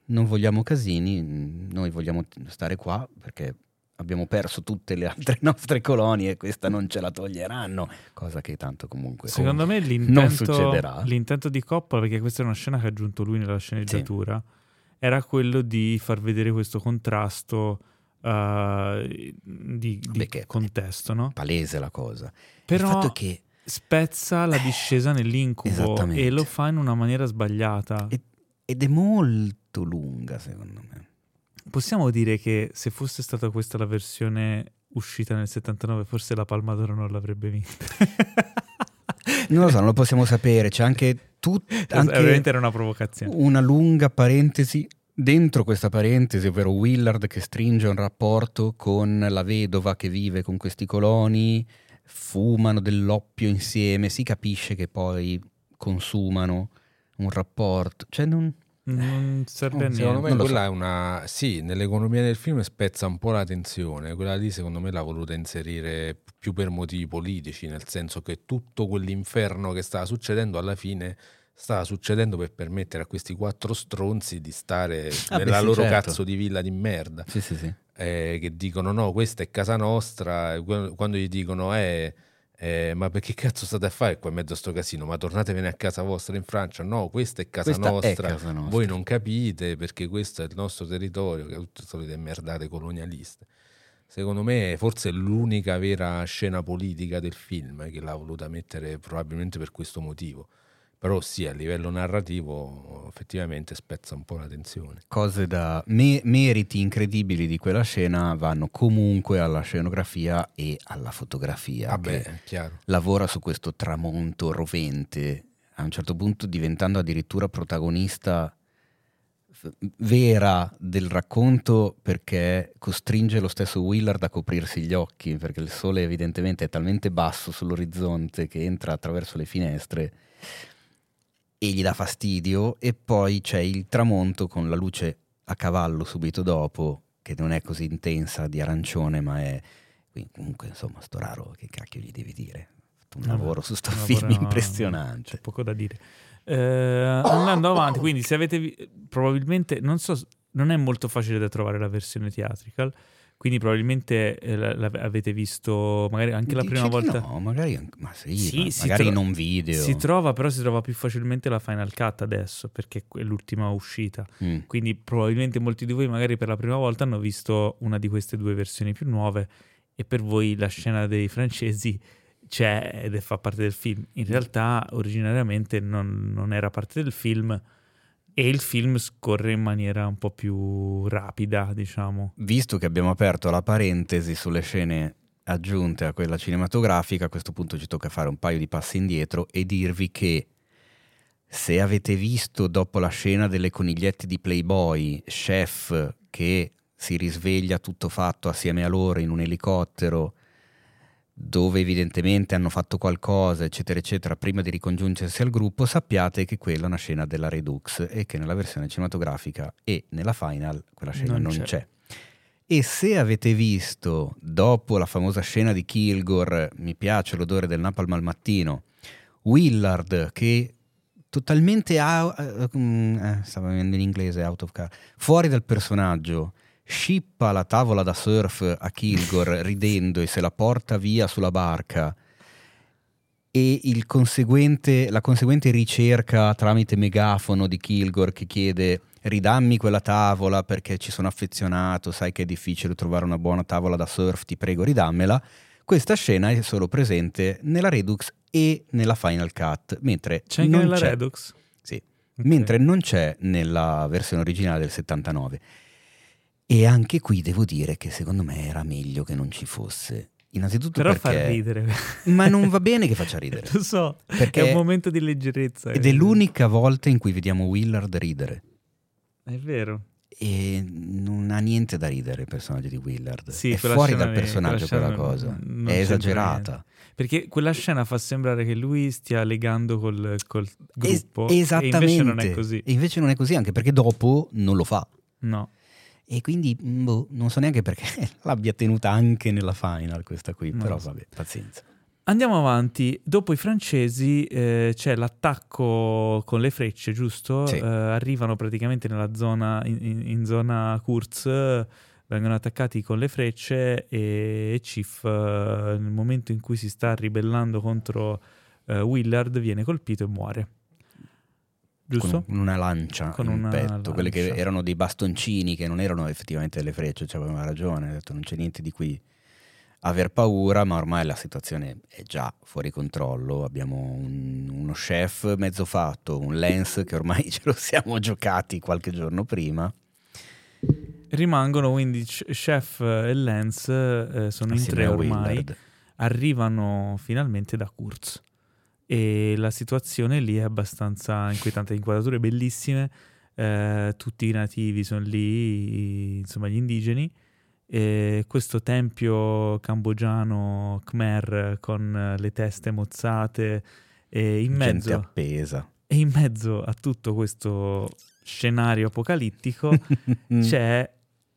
[SPEAKER 2] non vogliamo casini, noi vogliamo stare qua perché abbiamo perso tutte le altre *laughs* nostre colonie e questa non ce la toglieranno, cosa che tanto comunque
[SPEAKER 1] Secondo me *laughs*
[SPEAKER 2] non
[SPEAKER 1] l'intento,
[SPEAKER 2] succederà.
[SPEAKER 1] l'intento di Coppola, perché questa è una scena che ha aggiunto lui nella sceneggiatura, era quello di far vedere questo contrasto eh, di,
[SPEAKER 2] Beh,
[SPEAKER 1] contesto, no?
[SPEAKER 2] palese la cosa.
[SPEAKER 1] Però
[SPEAKER 2] Il fatto è che
[SPEAKER 1] spezza la discesa nell'incubo e lo fa in una maniera sbagliata.
[SPEAKER 2] Ed è molto lunga secondo me.
[SPEAKER 1] Possiamo dire che se fosse stata questa la versione uscita nel 79, forse la Palma d'Oro non l'avrebbe vinta. *laughs*
[SPEAKER 2] Non lo so, non lo possiamo sapere, c'è anche, tut- *laughs* anche
[SPEAKER 1] Ovviamente era una provocazione.
[SPEAKER 2] una lunga parentesi dentro questa parentesi, ovvero Willard che stringe un rapporto con la vedova che vive con questi coloni, fumano dell'oppio insieme, si capisce che poi consumano un rapporto, cioè non...
[SPEAKER 1] Non serve a
[SPEAKER 3] Secondo
[SPEAKER 1] niente.
[SPEAKER 3] me quella è una... Sì, nell'economia del film spezza un po' la tensione, quella lì secondo me l'ha voluta inserire più per motivi politici, nel senso che tutto quell'inferno che stava succedendo alla fine stava succedendo per permettere a questi quattro stronzi di stare *laughs*
[SPEAKER 2] Ah, beh,
[SPEAKER 3] nella
[SPEAKER 2] sì,
[SPEAKER 3] loro
[SPEAKER 2] certo.
[SPEAKER 3] cazzo di villa di merda.
[SPEAKER 2] Sì, sì, sì.
[SPEAKER 3] eh, che dicono no, questa è casa nostra, qu- quando gli dicono eh, eh, ma perché cazzo state a fare qua in mezzo a sto casino? Ma tornatevene a casa vostra in Francia? No, questa è casa
[SPEAKER 2] Questa è
[SPEAKER 3] nostra,
[SPEAKER 2] casa nostra.
[SPEAKER 3] voi non capite perché questo è il nostro territorio, che è tutte solite merdate colonialiste. Secondo me forse è l'unica vera scena politica del film eh, che l'ha voluta mettere probabilmente per questo motivo. Però sì, a livello narrativo effettivamente spezza un po' la tensione.
[SPEAKER 2] Cose da me- meriti incredibili di quella scena vanno comunque alla scenografia e alla fotografia.
[SPEAKER 3] Vabbè, è chiaro.
[SPEAKER 2] lavora su questo tramonto rovente, a un certo punto diventando addirittura protagonista vera del racconto perché costringe lo stesso Willard a coprirsi gli occhi perché il sole evidentemente è talmente basso sull'orizzonte che entra attraverso le finestre e gli dà fastidio e poi c'è il tramonto con la luce a cavallo subito dopo che non è così intensa di arancione ma è quindi comunque insomma sto raro che cacchio gli devi dire un
[SPEAKER 1] Vabbè,
[SPEAKER 2] lavoro su sto film
[SPEAKER 1] lavoro-
[SPEAKER 2] impressionante
[SPEAKER 1] C'è poco da dire. Eh, andando avanti, quindi se avete vi- probabilmente non so, non è molto facile da trovare la versione theatrical, quindi probabilmente eh, la- la- avete visto magari anche la prima volta.
[SPEAKER 2] no magari ma sì,
[SPEAKER 1] Sì,
[SPEAKER 2] ma magari
[SPEAKER 1] tro-
[SPEAKER 2] in un video
[SPEAKER 1] Si trova, però si trova più facilmente la Final Cut adesso perché è l'ultima uscita.
[SPEAKER 2] Mm.
[SPEAKER 1] Quindi probabilmente molti di voi magari per la prima volta hanno visto una di queste due versioni più nuove e per voi la scena dei francesi c'è ed è, fa parte del film. In realtà originariamente non, non era parte del film e il film scorre in maniera un po' più rapida, diciamo.
[SPEAKER 2] visto che abbiamo aperto la parentesi sulle scene aggiunte a quella cinematografica, a questo punto ci tocca fare un paio di passi indietro e dirvi che se avete visto dopo la scena delle conigliette di Playboy, chef che si risveglia tutto fatto assieme a loro in un elicottero, dove evidentemente hanno fatto qualcosa, eccetera, eccetera, prima di ricongiungersi al gruppo, sappiate che quella è una scena della Redux e che nella versione cinematografica e nella final quella scena
[SPEAKER 1] Non
[SPEAKER 2] non,
[SPEAKER 1] c'è.
[SPEAKER 2] c'è. E se avete visto, dopo la famosa scena di Kilgore, mi piace l'odore del napalm al mattino, Willard che totalmente, out, eh, stavo venendo in inglese, out of car, fuori dal personaggio, scippa la tavola da surf a Kilgore *laughs* ridendo e se la porta via sulla barca e il conseguente- la conseguente ricerca tramite megafono di Kilgore che chiede ridammi quella tavola perché ci sono affezionato, sai che è difficile trovare una buona tavola da surf, ti prego ridammela. Questa scena è solo presente nella Redux e nella Final Cut, mentre
[SPEAKER 1] C'è anche
[SPEAKER 2] non
[SPEAKER 1] nella
[SPEAKER 2] c'è,
[SPEAKER 1] Redux?
[SPEAKER 2] Sì.
[SPEAKER 1] Ok.
[SPEAKER 2] mentre non c'è nella versione originale del 79. E anche qui devo dire che secondo me era meglio che non ci fosse. Innanzitutto
[SPEAKER 1] Però
[SPEAKER 2] perché...
[SPEAKER 1] fa ridere.
[SPEAKER 2] Ma non va *laughs* bene che faccia ridere.
[SPEAKER 1] Lo so,
[SPEAKER 2] Perché-
[SPEAKER 1] è un momento di leggerezza.
[SPEAKER 2] Ed è l'unica volta in cui vediamo Willard ridere.
[SPEAKER 1] È vero.
[SPEAKER 2] E non ha niente da ridere il personaggio di Willard.
[SPEAKER 1] Sì,
[SPEAKER 2] è fuori dal personaggio
[SPEAKER 1] quella
[SPEAKER 2] quella, cosa. È esagerata.
[SPEAKER 1] Perché quella scena fa sembrare che lui stia legando col, col
[SPEAKER 2] Es-
[SPEAKER 1] gruppo.
[SPEAKER 2] esattamente.
[SPEAKER 1] E invece non è così.
[SPEAKER 2] E invece non è così, anche perché dopo non lo fa.
[SPEAKER 1] No.
[SPEAKER 2] E quindi mm, boh, non so neanche perché *laughs* l'abbia tenuta anche nella final questa qui,
[SPEAKER 1] Non
[SPEAKER 2] però vabbè, pazienza.
[SPEAKER 1] Andiamo avanti. Dopo i francesi eh, c'è l'attacco con le frecce, giusto?
[SPEAKER 2] Sì.
[SPEAKER 1] Eh, arrivano praticamente nella zona, in, in- zona Kurz, vengono attaccati con le frecce e Chief, eh, nel momento in cui si sta ribellando contro eh, Willard, viene colpito e muore. Giusto?
[SPEAKER 2] Con una lancia
[SPEAKER 1] Con
[SPEAKER 2] in
[SPEAKER 1] una
[SPEAKER 2] petto, quelle che
[SPEAKER 1] lancia.
[SPEAKER 2] erano dei bastoncini che non erano effettivamente delle frecce, cioè aveva ragione, ha detto non c'è niente di cui aver paura, ma ormai la situazione è già fuori controllo, abbiamo un- uno chef mezzo fatto, un lens che ormai *laughs* ce lo siamo giocati qualche giorno prima,
[SPEAKER 1] Rimangono quindi Chef e Lance, eh, sono in
[SPEAKER 2] assieme
[SPEAKER 1] tre
[SPEAKER 2] a
[SPEAKER 1] ormai. Arrivano finalmente da Kurz e la situazione lì è abbastanza inquietante, inquadrature bellissime, eh, tutti i nativi sono lì, insomma gli indigeni, e questo tempio cambogiano Khmer con le teste mozzate e in
[SPEAKER 2] gente
[SPEAKER 1] mezzo,
[SPEAKER 2] appesa.
[SPEAKER 1] e in mezzo a tutto questo scenario apocalittico *laughs* c'è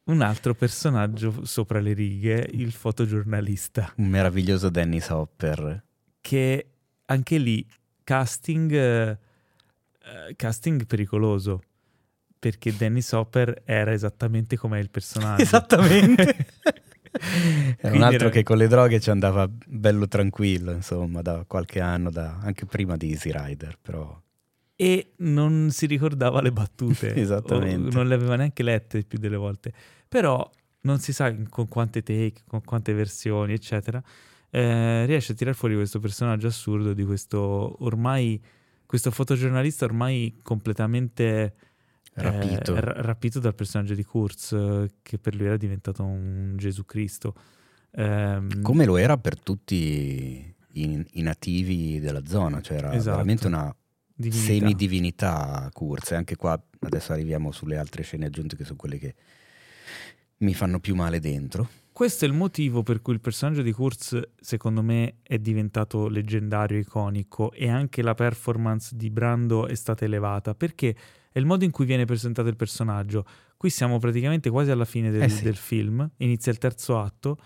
[SPEAKER 1] un altro personaggio sopra le righe, il fotogiornalista
[SPEAKER 2] un meraviglioso Dennis Hopper.
[SPEAKER 1] che anche lì casting eh, eh, casting pericoloso. Perché Dennis Hopper era esattamente come il personaggio.
[SPEAKER 2] Esattamente. *laughs* Era un altro
[SPEAKER 1] era-
[SPEAKER 2] che con le droghe ci andava bello tranquillo, insomma, da qualche anno, da- anche prima di Easy Rider, però...
[SPEAKER 1] e non si ricordava le battute. *laughs*
[SPEAKER 2] Esattamente.
[SPEAKER 1] non le aveva neanche lette più delle volte. Però non si sa con quante take, con quante versioni, eccetera. Eh, riesce a tirar fuori questo personaggio assurdo di questo ormai questo fotogiornalista ormai completamente eh,
[SPEAKER 2] Rapito.
[SPEAKER 1] ra- rapito dal personaggio di Kurz eh, che per lui era diventato un Gesù Cristo Ehm,
[SPEAKER 2] Come lo era per tutti i, i nativi della zona, cioè era
[SPEAKER 1] Esatto.
[SPEAKER 2] veramente una
[SPEAKER 1] divinità.
[SPEAKER 2] semidivinità Kurz. E anche qua adesso arriviamo sulle altre scene aggiunte che sono quelle che mi fanno più male dentro.
[SPEAKER 1] Questo è il motivo per cui il personaggio di Kurz, secondo me, è diventato leggendario, iconico e anche la performance di Brando è stata elevata perché è il modo in cui viene presentato il personaggio. Qui siamo praticamente quasi alla fine del,
[SPEAKER 2] Eh sì.
[SPEAKER 1] del film, inizia il terzo atto.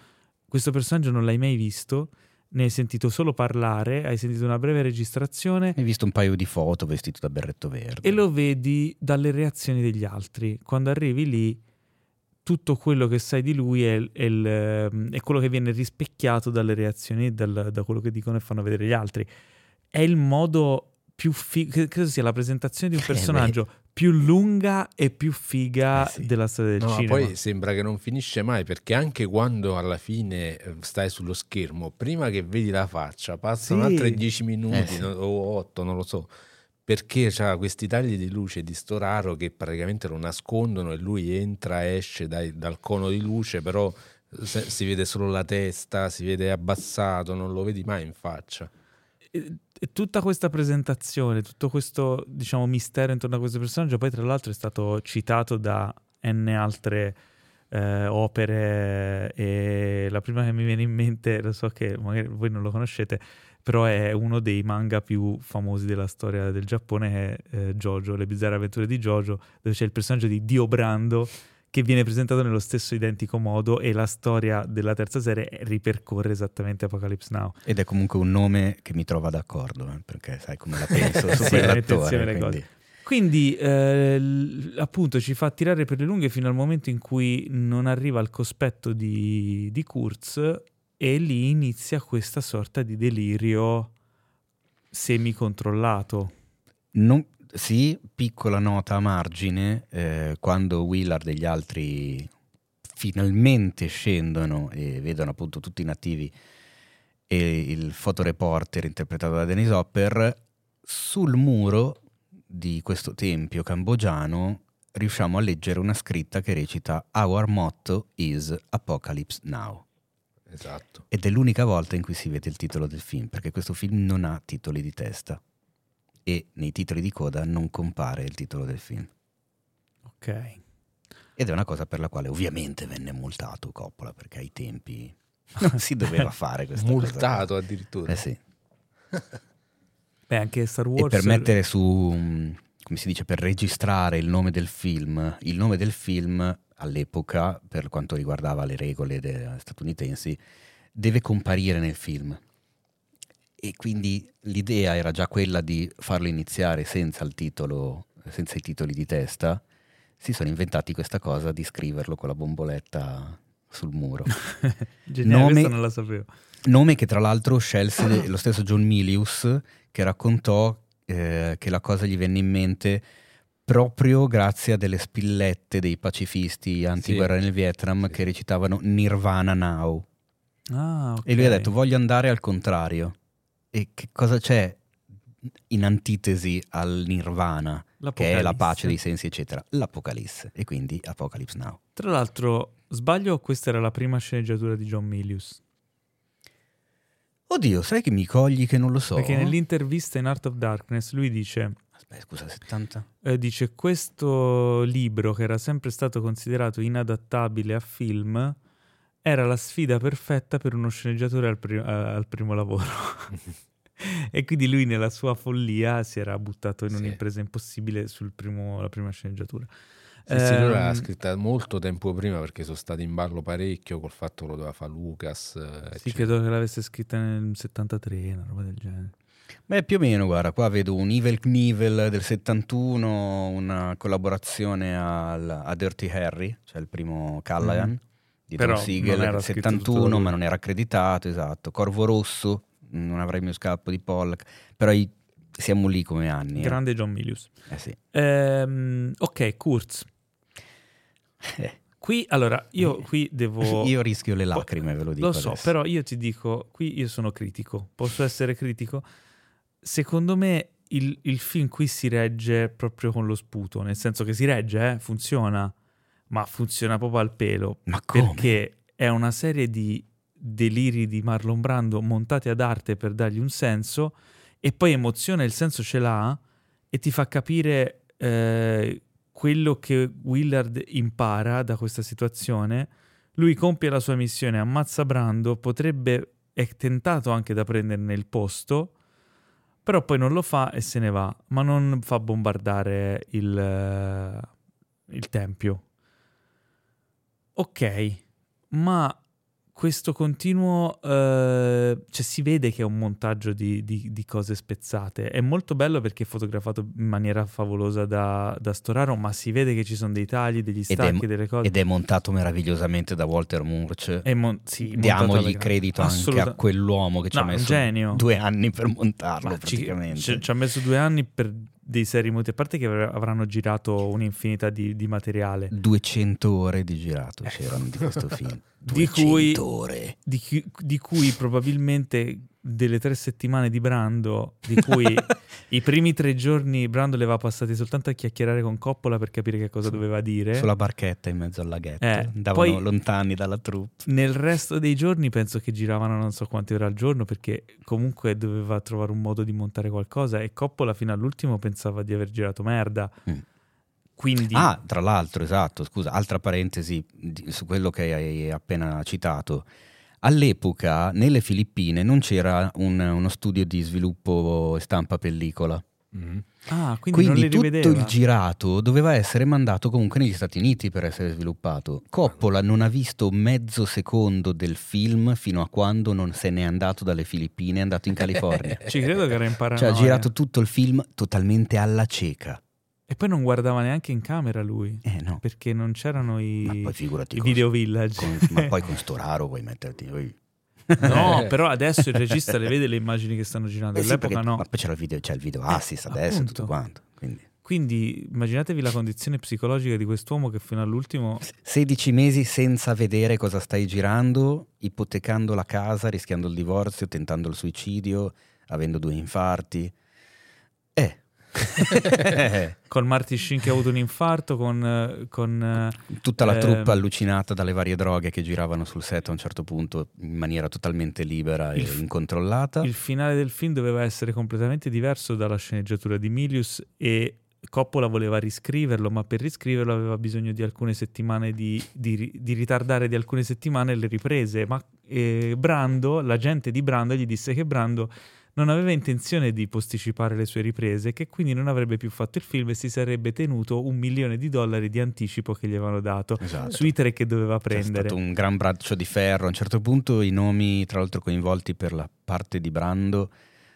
[SPEAKER 1] Questo personaggio non l'hai mai visto, ne hai sentito solo parlare, hai sentito una breve registrazione
[SPEAKER 2] Hai visto un paio di foto vestito da berretto verde.
[SPEAKER 1] e lo vedi dalle reazioni degli altri. Quando arrivi lì, tutto quello che sai di lui è, è il- ehm, è quello che viene rispecchiato dalle reazioni e dal- da quello che dicono e fanno vedere gli altri. È il modo più figo, credo sia la presentazione di un
[SPEAKER 2] Eh,
[SPEAKER 1] personaggio più lunga e più figa
[SPEAKER 2] Eh sì.
[SPEAKER 1] della storia del
[SPEAKER 3] No, ma
[SPEAKER 1] cinema.
[SPEAKER 3] poi sembra che non finisce mai perché anche quando alla fine eh, stai sullo schermo, prima che vedi la faccia, passano
[SPEAKER 1] Sì.
[SPEAKER 3] altre 10 minuti
[SPEAKER 2] Eh sì.
[SPEAKER 3] o 8, non lo so, perché c'ha questi tagli di luce di sto raro che praticamente lo nascondono e lui entra, esce dai- dal cono di luce, però se- si vede solo la testa, si vede abbassato, non lo vedi mai in faccia.
[SPEAKER 1] E- e tutta questa presentazione, tutto questo diciamo mistero intorno a questo personaggio, poi tra l'altro è stato citato da n altre eh, opere e la prima che mi viene in mente, lo so che magari voi non lo conoscete, però è uno dei manga più famosi della storia del Giappone, è eh, Jojo, le bizzarre avventure di Jojo, dove c'è il personaggio di Dio Brando che viene presentato nello stesso identico modo e la storia della terza serie ripercorre esattamente Apocalypse Now.
[SPEAKER 2] Ed è comunque un nome che mi trova d'accordo, eh, perché sai come la penso *laughs* su
[SPEAKER 1] Sì,
[SPEAKER 2] quell'attore. quindi-
[SPEAKER 1] Quindi eh, l- appunto ci fa tirare per le lunghe fino al momento in cui non arriva al cospetto di, di Kurz e lì inizia questa sorta di delirio semicontrollato.
[SPEAKER 2] Non- sì, piccola nota a margine, eh, quando Willard e gli altri finalmente scendono e vedono appunto tutti i nativi e il fotoreporter interpretato da Dennis Hopper, sul muro di questo tempio cambogiano riusciamo a leggere una scritta che recita Our motto is Apocalypse Now.
[SPEAKER 3] Esatto.
[SPEAKER 2] Ed è l'unica volta in cui si vede il titolo del film, perché questo film non ha titoli di testa e nei titoli di coda non compare il titolo del film.
[SPEAKER 1] Ok.
[SPEAKER 2] Ed è una cosa per la quale ovviamente venne multato Coppola, perché ai tempi *laughs* non si doveva *laughs* fare questa cosa.
[SPEAKER 3] Multato addirittura.
[SPEAKER 2] Eh sì. *laughs*
[SPEAKER 1] Beh, anche Star
[SPEAKER 2] E
[SPEAKER 1] Wars...
[SPEAKER 2] per mettere su, mm, come si dice, per registrare il nome del film, il nome del film all'epoca, per quanto riguardava le regole de- statunitensi, deve comparire nel film. E quindi l'idea era già quella di farlo iniziare senza il titolo, senza i titoli di testa. Si sono inventati questa cosa di scriverlo con la bomboletta sul muro. *laughs*
[SPEAKER 1] Geniale,
[SPEAKER 2] nome-
[SPEAKER 1] non la sapevo.
[SPEAKER 2] Nome che tra l'altro scelse lo stesso John Milius, che raccontò eh, che la cosa gli venne in mente proprio grazie a delle spillette dei pacifisti antiguerra nel Vietnam
[SPEAKER 3] Sì.
[SPEAKER 2] che recitavano Nirvana Now.
[SPEAKER 1] Ah, ok.
[SPEAKER 2] E lui ha detto voglio andare al contrario. E che cosa c'è in antitesi al Nirvana, che è la pace dei sensi, eccetera? L'Apocalisse. E quindi Apocalypse Now.
[SPEAKER 1] Tra l'altro, sbaglio, questa era la prima sceneggiatura di John Milius.
[SPEAKER 2] Oddio, sai che mi cogli che non lo so?
[SPEAKER 1] Perché nell'intervista in Art of Darkness lui dice,
[SPEAKER 2] Aspetta, scusa, 70?
[SPEAKER 1] eh, dice questo libro che era sempre stato considerato inadattabile a film era la sfida perfetta per uno sceneggiatore al, pri- al primo lavoro. *laughs* e quindi lui nella sua follia si era buttato in
[SPEAKER 3] Sì.
[SPEAKER 1] un'impresa impossibile sulla prima sceneggiatura.
[SPEAKER 3] Sì, sì, lui l'ha
[SPEAKER 1] Ehm,
[SPEAKER 3] scritta molto tempo prima perché sono stati in ballo parecchio col fatto che lo doveva fare Lucas. eh,
[SPEAKER 1] Sì,
[SPEAKER 3] eccetera.
[SPEAKER 1] credo che l'avesse scritta nel 73, una roba del genere.
[SPEAKER 2] Beh, più o meno, guarda, qua vedo un Evil Knievel del 71, una collaborazione al- a Dirty Harry, cioè il primo Callahan
[SPEAKER 1] Mhm.
[SPEAKER 2] di
[SPEAKER 1] Però
[SPEAKER 2] Don Siegel del
[SPEAKER 1] scritto tutto
[SPEAKER 2] 71,
[SPEAKER 1] da lui.
[SPEAKER 2] ma non era accreditato, esatto. Corvo Rosso, non avrei il mio scalpo di Pollack, però i- siamo lì come anni. eh.
[SPEAKER 1] Grande John Milius.
[SPEAKER 2] Eh sì.
[SPEAKER 1] Ehm, ok, Kurz.
[SPEAKER 2] Eh,
[SPEAKER 1] Qui, allora, io qui devo... *laughs*
[SPEAKER 2] Io rischio le lacrime, ve lo dico
[SPEAKER 1] Lo so,
[SPEAKER 2] adesso.
[SPEAKER 1] però io ti dico, qui io sono critico, posso essere critico. Secondo me il, il film qui si regge proprio con lo sputo, nel senso che si regge, eh, funziona, ma funziona proprio al pelo,
[SPEAKER 2] Ma come?
[SPEAKER 1] perché è una serie di deliri di Marlon Brando montati ad arte per dargli un senso e poi emoziona, il senso ce l'ha e ti fa capire eh, quello che Willard impara da questa situazione. Lui compie la sua missione, ammazza Brando, potrebbe, è tentato anche da prenderne il posto, però poi non lo fa e se ne va, ma non fa bombardare il, il tempio. Ok, ma questo continuo, eh, cioè si vede che è un montaggio di, di- di cose spezzate. È molto bello perché è fotografato in maniera favolosa da, da Storaro, ma si vede che ci sono dei tagli, degli
[SPEAKER 2] Ed è-
[SPEAKER 1] stacchi, delle cose.
[SPEAKER 2] Ed è montato meravigliosamente da Walter Murch.
[SPEAKER 1] Mon- sì,
[SPEAKER 2] Diamogli credito anche a quell'uomo che ci
[SPEAKER 1] No,
[SPEAKER 2] ha messo
[SPEAKER 1] genio.
[SPEAKER 2] due anni per montarlo
[SPEAKER 1] Ma
[SPEAKER 2] praticamente.
[SPEAKER 1] ci- ci ha messo due anni per dei seri motivi, a parte che avr- avranno girato un'infinità di, di materiale,
[SPEAKER 2] 200 ore di girato c'erano di questo film. *laughs*
[SPEAKER 1] Di cui-
[SPEAKER 2] 200 ore.
[SPEAKER 1] di, chi- di cui probabilmente delle tre settimane di Brando, di cui *laughs* i primi tre giorni Brando le aveva passati soltanto a chiacchierare con Coppola per capire che cosa doveva dire.
[SPEAKER 2] Sulla barchetta in mezzo al laghetto.
[SPEAKER 1] Eh,
[SPEAKER 2] Andavano
[SPEAKER 1] poi-
[SPEAKER 2] lontani dalla troupe.
[SPEAKER 1] Nel resto dei giorni penso che giravano non so quante ore al giorno perché comunque doveva trovare un modo di montare qualcosa e Coppola fino all'ultimo pensava di aver girato merda.
[SPEAKER 2] Mm.
[SPEAKER 1] Quindi
[SPEAKER 2] Ah, tra l'altro, esatto, scusa, altra parentesi su quello che hai appena citato. All'epoca nelle Filippine non c'era un- uno studio di sviluppo stampa pellicola.
[SPEAKER 3] Mm.
[SPEAKER 1] Ah, quindi, non
[SPEAKER 2] Quindi tutto
[SPEAKER 1] rivedeva.
[SPEAKER 2] il girato doveva essere mandato comunque negli Stati Uniti per essere sviluppato. Coppola non ha visto mezzo secondo del film fino a quando non se n'è andato dalle Filippine, è andato in California. *laughs*
[SPEAKER 1] Ci credo che era in paranoia.
[SPEAKER 2] Cioè ha girato tutto il film totalmente alla cieca.
[SPEAKER 1] E poi non guardava neanche in camera lui,
[SPEAKER 2] Eh no,
[SPEAKER 1] perché non c'erano i,
[SPEAKER 2] ma poi figurati
[SPEAKER 1] i
[SPEAKER 2] con-
[SPEAKER 1] video village.
[SPEAKER 2] con- ma poi *laughs* con sto raro vuoi metterti... vuoi-
[SPEAKER 1] No, *laughs* però adesso il regista le vede le immagini che stanno girando.
[SPEAKER 2] Eh sì,
[SPEAKER 1] All'epoca
[SPEAKER 2] perché-
[SPEAKER 1] no.
[SPEAKER 2] Ma poi c'era il video, c'è il video assist adesso e
[SPEAKER 1] appunto.
[SPEAKER 2] tutto quanto. Quindi
[SPEAKER 1] Quindi immaginatevi la condizione psicologica di quest'uomo che fino all'ultimo
[SPEAKER 2] 16 mesi senza vedere cosa stai girando, ipotecando la casa, rischiando il divorzio, tentando il suicidio, avendo due infarti. Eh. *laughs*
[SPEAKER 1] con Marty Sheen che ha avuto un infarto, con, con,
[SPEAKER 2] Tutta la
[SPEAKER 1] Eh,
[SPEAKER 2] truppa allucinata dalle varie droghe che giravano sul set a un certo punto in maniera totalmente libera e
[SPEAKER 1] f-
[SPEAKER 2] incontrollata.
[SPEAKER 1] il finale del film doveva essere completamente diverso dalla sceneggiatura di Milius e Coppola voleva riscriverlo, ma per riscriverlo aveva bisogno di alcune settimane di, di di ritardare di alcune settimane le riprese. Ma eh, Brando, l'agente di Brando, gli disse che Brando non aveva intenzione di posticipare le sue riprese, che quindi non avrebbe più fatto il film e si sarebbe tenuto un milione di dollari di anticipo che gli avevano dato
[SPEAKER 2] Esatto.
[SPEAKER 1] sui tre che doveva prendere.
[SPEAKER 2] stato un gran braccio di ferro. A un certo punto i nomi, tra l'altro coinvolti per la parte di Brando,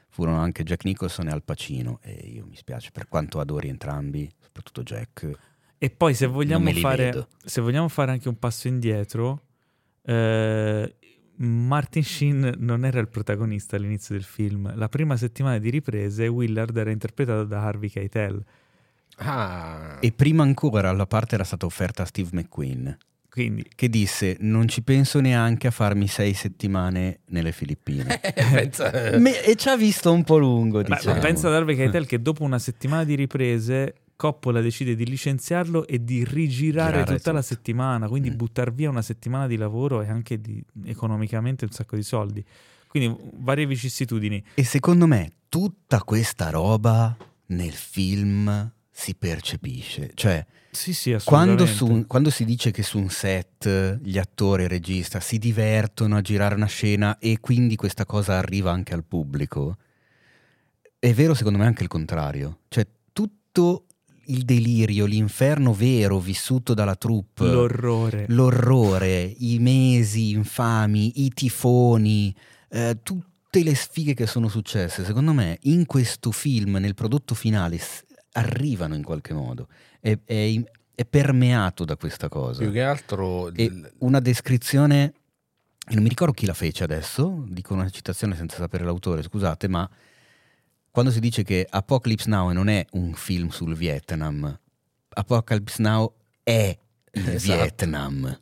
[SPEAKER 2] furono anche Jack Nicholson e Al Pacino. E io mi spiace, per quanto adori entrambi, soprattutto Jack.
[SPEAKER 1] E poi se vogliamo, fare, se vogliamo fare anche un passo indietro, eh, Martin Sheen non era il protagonista all'inizio del film. La prima settimana di riprese Willard era interpretato da Harvey Keitel.
[SPEAKER 3] Ah,
[SPEAKER 2] E prima ancora la parte era stata offerta a Steve McQueen,
[SPEAKER 1] Quindi
[SPEAKER 2] che disse: Non ci penso neanche a farmi sei settimane nelle Filippine. *laughs*
[SPEAKER 3] pensa-
[SPEAKER 2] Me- e ci ha visto un po' lungo, diciamo.
[SPEAKER 1] ma pensa ad Harvey Keitel che dopo una settimana di riprese Coppola decide di licenziarlo e di rigirare
[SPEAKER 2] Girare
[SPEAKER 1] tutta la
[SPEAKER 2] tutto.
[SPEAKER 1] settimana, quindi
[SPEAKER 2] Mm.
[SPEAKER 1] buttar via una settimana di lavoro e anche di, economicamente un sacco di soldi. Quindi varie vicissitudini.
[SPEAKER 2] E secondo me tutta questa roba nel film si percepisce. Cioè,
[SPEAKER 1] Sì, sì,
[SPEAKER 2] quando, su quando si dice che su un set gli attori e il regista si divertono a girare una scena e quindi questa cosa arriva anche al pubblico, è vero secondo me anche il contrario. Cioè, tutto il delirio, l'inferno vero vissuto dalla troupe.
[SPEAKER 1] L'orrore.
[SPEAKER 2] l'orrore, i mesi infami, i tifoni, eh, tu- tutte le sfighe che sono successe, secondo me, in questo film, nel prodotto finale, s- arrivano in qualche modo. È, è- è permeato da questa cosa.
[SPEAKER 3] Più che altro
[SPEAKER 2] E
[SPEAKER 3] il-
[SPEAKER 2] una descrizione, e non mi ricordo chi la fece adesso, dico una citazione senza sapere l'autore, scusate, ma quando si dice che Apocalypse Now non è un film sul Vietnam, Apocalypse Now è il
[SPEAKER 3] Esatto.
[SPEAKER 2] Vietnam.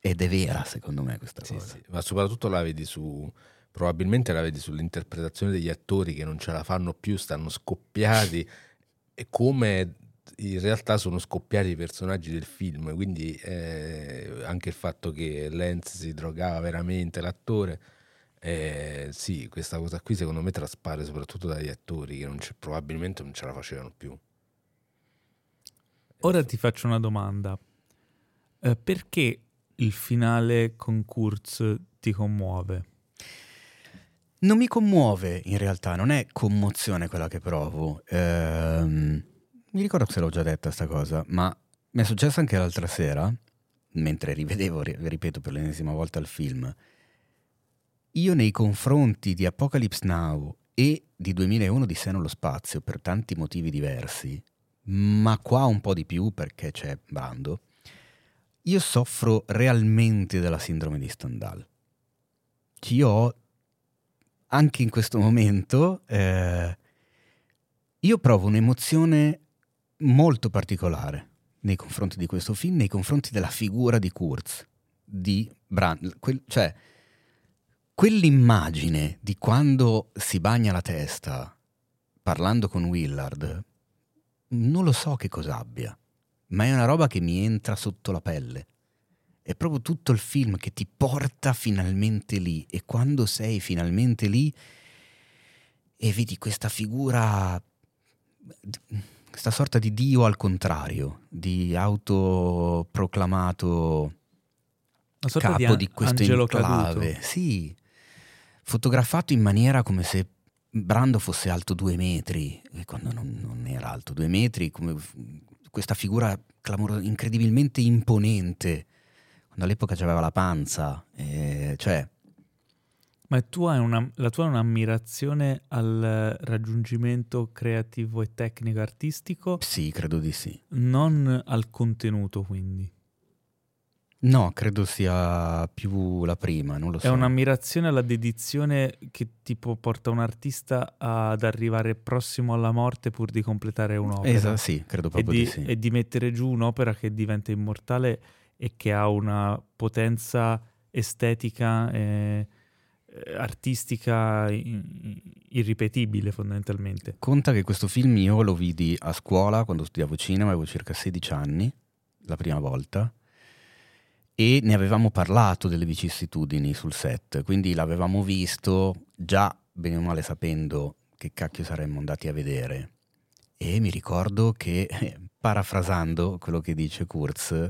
[SPEAKER 2] Ed è vera, secondo me, questa
[SPEAKER 3] Sì,
[SPEAKER 2] cosa.
[SPEAKER 3] sì, ma soprattutto la vedi su probabilmente la vedi sull'interpretazione degli attori che non ce la fanno più, stanno scoppiati e come in realtà sono scoppiati i personaggi del film, quindi eh, anche il fatto che Lenz si drogava veramente l'attore eh, sì, questa cosa qui secondo me traspare soprattutto dagli attori che non ce- probabilmente non ce la facevano più.
[SPEAKER 1] Ora ti faccio una domanda. Eh, perché il finale con Kurz ti commuove?
[SPEAKER 2] Non mi commuove in realtà, non è commozione quella che provo. Ehm, mi ricordo se l'ho già detta sta cosa, ma mi è successo anche l'altra sera, mentre rivedevo, ri- ripeto per l'ennesima volta il film. Io nei confronti di Apocalypse Now e di 2001 di Sé nello spazio, per tanti motivi diversi, ma qua un po' di più perché c'è Brando, io soffro realmente della sindrome di Stendhal. Io ho anche in questo momento, eh, io provo un'emozione molto particolare nei confronti di questo film, nei confronti della figura di Kurz, di Brand, quel- cioè quell'immagine di quando si bagna la testa parlando con Willard, non lo so che cosa abbia, ma è una roba che mi entra sotto la pelle. È proprio tutto il film che ti porta finalmente lì e quando sei finalmente lì e vedi questa figura, questa sorta di Dio al contrario, di autoproclamato capo
[SPEAKER 1] di,
[SPEAKER 2] questo enclave.
[SPEAKER 1] caduto.
[SPEAKER 2] Sì, fotografato in maniera come se Brando fosse alto due metri, e quando non, non era alto due metri, come questa figura clamoro- incredibilmente imponente, quando all'epoca aveva la panza, eh, cioè
[SPEAKER 1] Ma tu hai una, la tua è un'ammirazione al raggiungimento creativo e tecnico artistico,
[SPEAKER 2] sì, credo di sì.
[SPEAKER 1] non al contenuto quindi.
[SPEAKER 2] No, credo sia più la prima, non lo so.
[SPEAKER 1] È un'ammirazione alla dedizione che tipo porta un artista ad arrivare prossimo alla morte pur di completare un'opera.
[SPEAKER 2] Esatto, sì, credo proprio
[SPEAKER 1] di,
[SPEAKER 2] di, sì.
[SPEAKER 1] e di mettere giù un'opera che diventa immortale e che ha una potenza estetica e eh, artistica irripetibile fondamentalmente.
[SPEAKER 2] Conta che questo film io lo vidi a scuola quando studiavo cinema, avevo circa 16 anni, la prima volta, e ne avevamo parlato delle vicissitudini sul set, quindi l'avevamo visto già bene o male sapendo che cacchio saremmo andati a vedere. E mi ricordo che, *laughs* parafrasando quello che dice Kurz,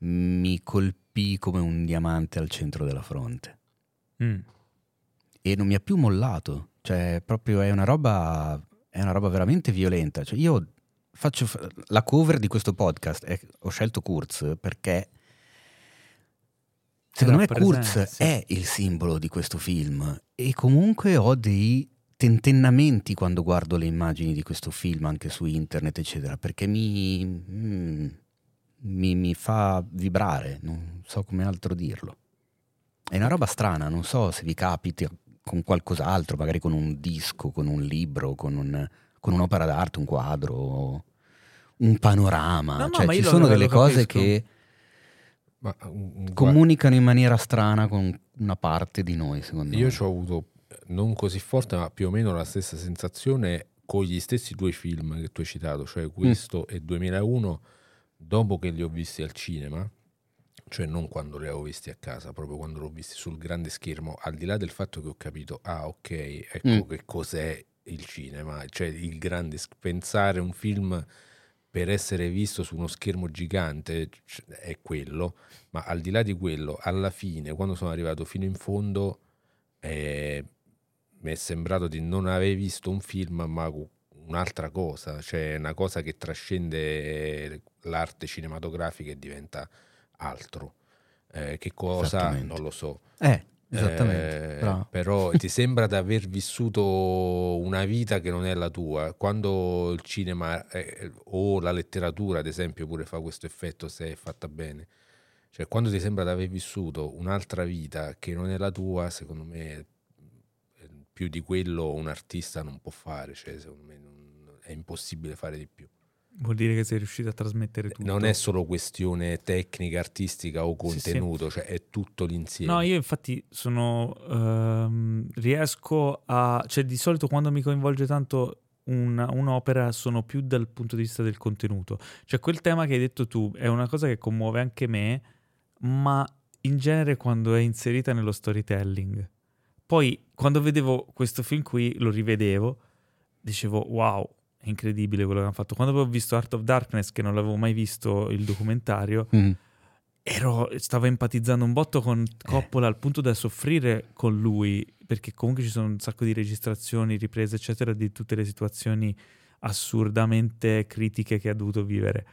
[SPEAKER 2] mi colpì come un diamante al centro della fronte
[SPEAKER 1] Mm.
[SPEAKER 2] e non mi ha più mollato. Cioè, proprio è una roba, è una roba veramente violenta. Cioè, io faccio fa- la cover di questo podcast, e ho scelto Kurz perché secondo me Kurz
[SPEAKER 1] rappresenta, sì.
[SPEAKER 2] è il simbolo di questo film e comunque ho dei tentennamenti quando guardo le immagini di questo film anche su internet, eccetera, perché mi, mm, mi, mi fa vibrare, non so come altro dirlo. È una roba strana, non so se vi capita con qualcos'altro, magari con un disco, con un libro, con, un- con un'opera d'arte, un quadro, un panorama.
[SPEAKER 1] No, no,
[SPEAKER 2] cioè, ci sono delle cose che
[SPEAKER 3] Ma, mm, guarda,
[SPEAKER 2] comunicano in maniera strana con una parte di noi, secondo
[SPEAKER 3] Io
[SPEAKER 2] me.
[SPEAKER 3] ci ho avuto non così forte, ma più o meno la stessa sensazione con gli stessi due film che tu hai citato, cioè questo e 2001, dopo che li ho visti al cinema, cioè non quando li avevo visti a casa, proprio quando li ho visti sul grande schermo, al di là del fatto che ho capito, ah ok, ecco
[SPEAKER 2] Mm.
[SPEAKER 3] che cos'è il cinema, cioè il grande pensare un film per essere visto su uno schermo gigante è quello, ma al di là di quello, alla fine, quando sono arrivato fino in fondo, eh, mi è sembrato di non aver visto un film, ma un'altra cosa, cioè una cosa che trascende l'arte cinematografica e diventa altro. Eh, che cosa? Non lo so.
[SPEAKER 2] Eh, Esattamente,
[SPEAKER 3] Eh, però ti sembra di aver vissuto una vita che non è la tua. Quando il cinema eh, o la letteratura, ad esempio, pure fa questo effetto se è fatta bene. Cioè, quando ti sembra di aver vissuto un'altra vita che non è la tua, secondo me più di quello un artista non può fare. Cioè, secondo me non- è impossibile fare di più.
[SPEAKER 1] Vuol dire che sei riuscito a trasmettere tutto.
[SPEAKER 3] Non è solo questione tecnica, artistica o
[SPEAKER 1] Sì, sì.
[SPEAKER 3] contenuto, cioè è tutto l'insieme.
[SPEAKER 1] No, io infatti sono. ehm, riesco a. cioè, di solito quando mi coinvolge tanto una- un'opera sono più dal punto di vista del contenuto. Cioè, quel tema che hai detto tu è una cosa che commuove anche me, ma in genere quando è inserita nello storytelling. Poi, quando vedevo questo film qui, lo rivedevo, dicevo, wow, è incredibile quello che hanno fatto. Quando poi ho visto Art of Darkness, che non l'avevo mai visto il documentario,
[SPEAKER 2] Mm.
[SPEAKER 1] ero, stavo empatizzando un botto con Coppola al punto da soffrire con lui, perché comunque ci sono un sacco di registrazioni, riprese, eccetera, di tutte le situazioni assurdamente critiche che ha dovuto vivere.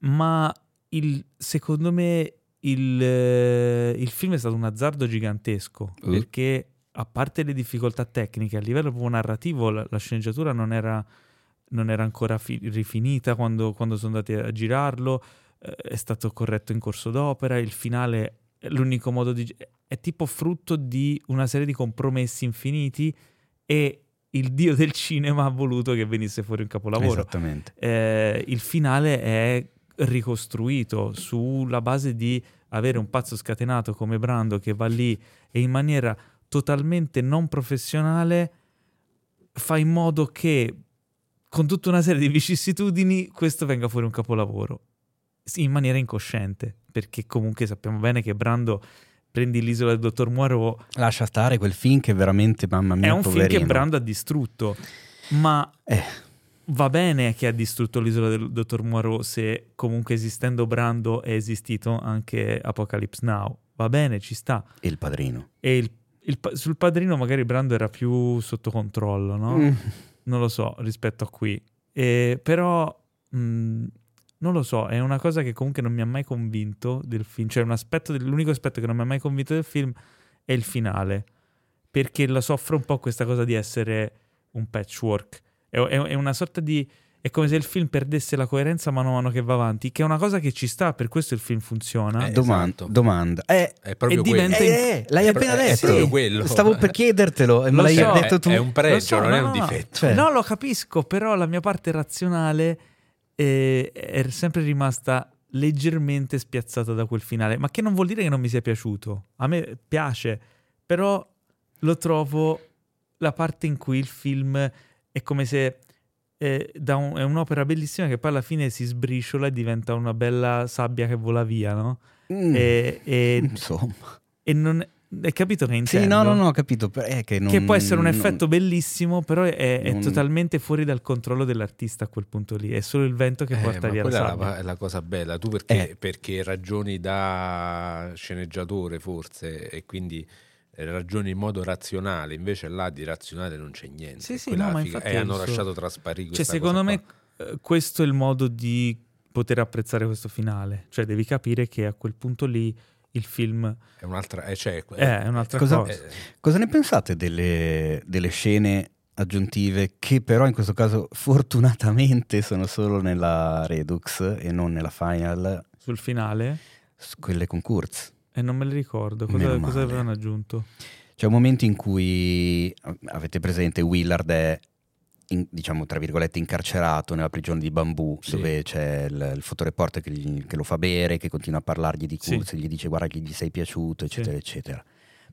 [SPEAKER 1] Ma il- secondo me il, eh, il film è stato un azzardo gigantesco,
[SPEAKER 2] Uh.
[SPEAKER 1] perché a parte le difficoltà tecniche, a livello proprio narrativo, la, la sceneggiatura non era, non era ancora fi- rifinita quando, quando sono andati a girarlo, eh, è stato corretto in corso d'opera, il finale è l'unico modo di... è tipo frutto di una serie di compromessi infiniti e il dio del cinema ha voluto che venisse fuori un capolavoro.
[SPEAKER 2] Esattamente.
[SPEAKER 1] Eh, il finale è ricostruito sulla base di avere un pazzo scatenato come Brando che va lì e in maniera totalmente non professionale fa in modo che con tutta una serie di vicissitudini questo venga fuori un capolavoro in maniera incosciente perché comunque sappiamo bene che Brando prendi l'isola del dottor Moirot
[SPEAKER 2] Lascia stare quel film che veramente, mamma mia,
[SPEAKER 1] è un film
[SPEAKER 2] poverino.
[SPEAKER 1] che Brando ha distrutto ma
[SPEAKER 2] Eh,
[SPEAKER 1] Va bene che ha distrutto l'isola del dottor Moirot se comunque esistendo Brando è esistito anche Apocalypse Now. Va bene, ci sta.
[SPEAKER 2] e il padrino.
[SPEAKER 1] E il- il sul padrino magari Brando era più sotto controllo, no?
[SPEAKER 2] Mm.
[SPEAKER 1] Non lo so rispetto a qui. E- però mh, non lo so, è una cosa che comunque non mi ha mai convinto del film. Cioè aspetto del- l'unico aspetto che non mi ha mai convinto del film è il finale. Perché la soffro un po' questa cosa di essere un patchwork. È, è- è una sorta di... È come se il film perdesse la coerenza mano a mano che va avanti, che è una cosa che ci sta, per questo il film funziona.
[SPEAKER 3] Eh,
[SPEAKER 2] Doman-
[SPEAKER 3] esatto.
[SPEAKER 2] domanda. Eh,
[SPEAKER 3] È proprio
[SPEAKER 1] E
[SPEAKER 3] quello.
[SPEAKER 1] diventa-
[SPEAKER 2] eh, l'hai
[SPEAKER 3] È
[SPEAKER 2] appena
[SPEAKER 3] pro- è
[SPEAKER 2] detto.
[SPEAKER 3] proprio quello.
[SPEAKER 2] Stavo per *laughs* chiedertelo e me l'hai
[SPEAKER 1] so,
[SPEAKER 2] detto
[SPEAKER 3] è,
[SPEAKER 2] tu.
[SPEAKER 3] è un pregio,
[SPEAKER 1] so,
[SPEAKER 3] non è
[SPEAKER 1] no,
[SPEAKER 3] un
[SPEAKER 1] no, no.
[SPEAKER 3] difetto.
[SPEAKER 2] Cioè,
[SPEAKER 1] No, lo capisco, però la mia parte razionale eh, è sempre rimasta leggermente spiazzata da quel finale, ma che non vuol dire che non mi sia piaciuto. A me piace, però lo trovo la parte in cui il film è come se da un- è un'opera bellissima che poi alla fine si sbriciola e diventa una bella sabbia che vola via, no?
[SPEAKER 2] mm,
[SPEAKER 1] E, e- *laughs*
[SPEAKER 2] insomma.
[SPEAKER 1] e non... Hai capito che intendo?
[SPEAKER 2] Sì, no, no, no, ho capito. È che, non-
[SPEAKER 1] che può essere un
[SPEAKER 2] non-
[SPEAKER 1] effetto bellissimo, però è, è
[SPEAKER 2] non-
[SPEAKER 1] totalmente fuori dal controllo dell'artista a quel punto lì. È solo il vento che
[SPEAKER 3] Eh,
[SPEAKER 1] porta via la
[SPEAKER 3] è
[SPEAKER 1] sabbia.
[SPEAKER 3] è la cosa bella. Tu perché,
[SPEAKER 2] Eh.
[SPEAKER 3] perché ragioni da sceneggiatore forse e quindi ragioni in modo razionale, invece là di razionale non c'è niente.
[SPEAKER 1] Sì, sì, no,
[SPEAKER 3] è figa-
[SPEAKER 1] infatti
[SPEAKER 3] e
[SPEAKER 1] è
[SPEAKER 3] hanno lasciato trasparire
[SPEAKER 1] Cioè, secondo
[SPEAKER 3] cosa
[SPEAKER 1] me eh, questo è il modo di poter apprezzare questo finale. Cioè, devi capire che a quel punto lì il film
[SPEAKER 3] qua. è un'altra eh, cioè,
[SPEAKER 1] è un'altra
[SPEAKER 2] Cosa-
[SPEAKER 1] cosa.
[SPEAKER 3] eh,
[SPEAKER 2] Cosa ne pensate delle, delle scene aggiuntive che però in questo caso fortunatamente sono solo nella Redux e non nella Final,
[SPEAKER 1] Sul finale,
[SPEAKER 2] quelle con Kurz?
[SPEAKER 1] E non me le ricordo. Cosa, cosa avevano aggiunto?
[SPEAKER 2] C'è un momento in cui eh, avete presente Willard è in- diciamo tra virgolette incarcerato nella prigione di bambù
[SPEAKER 3] Sì.
[SPEAKER 2] dove c'è il, il fotoreporter che, gli- che lo fa bere che continua a parlargli di
[SPEAKER 1] Sì.
[SPEAKER 2] Kurz e gli dice guarda che gli sei piaciuto eccetera
[SPEAKER 1] Sì.
[SPEAKER 2] eccetera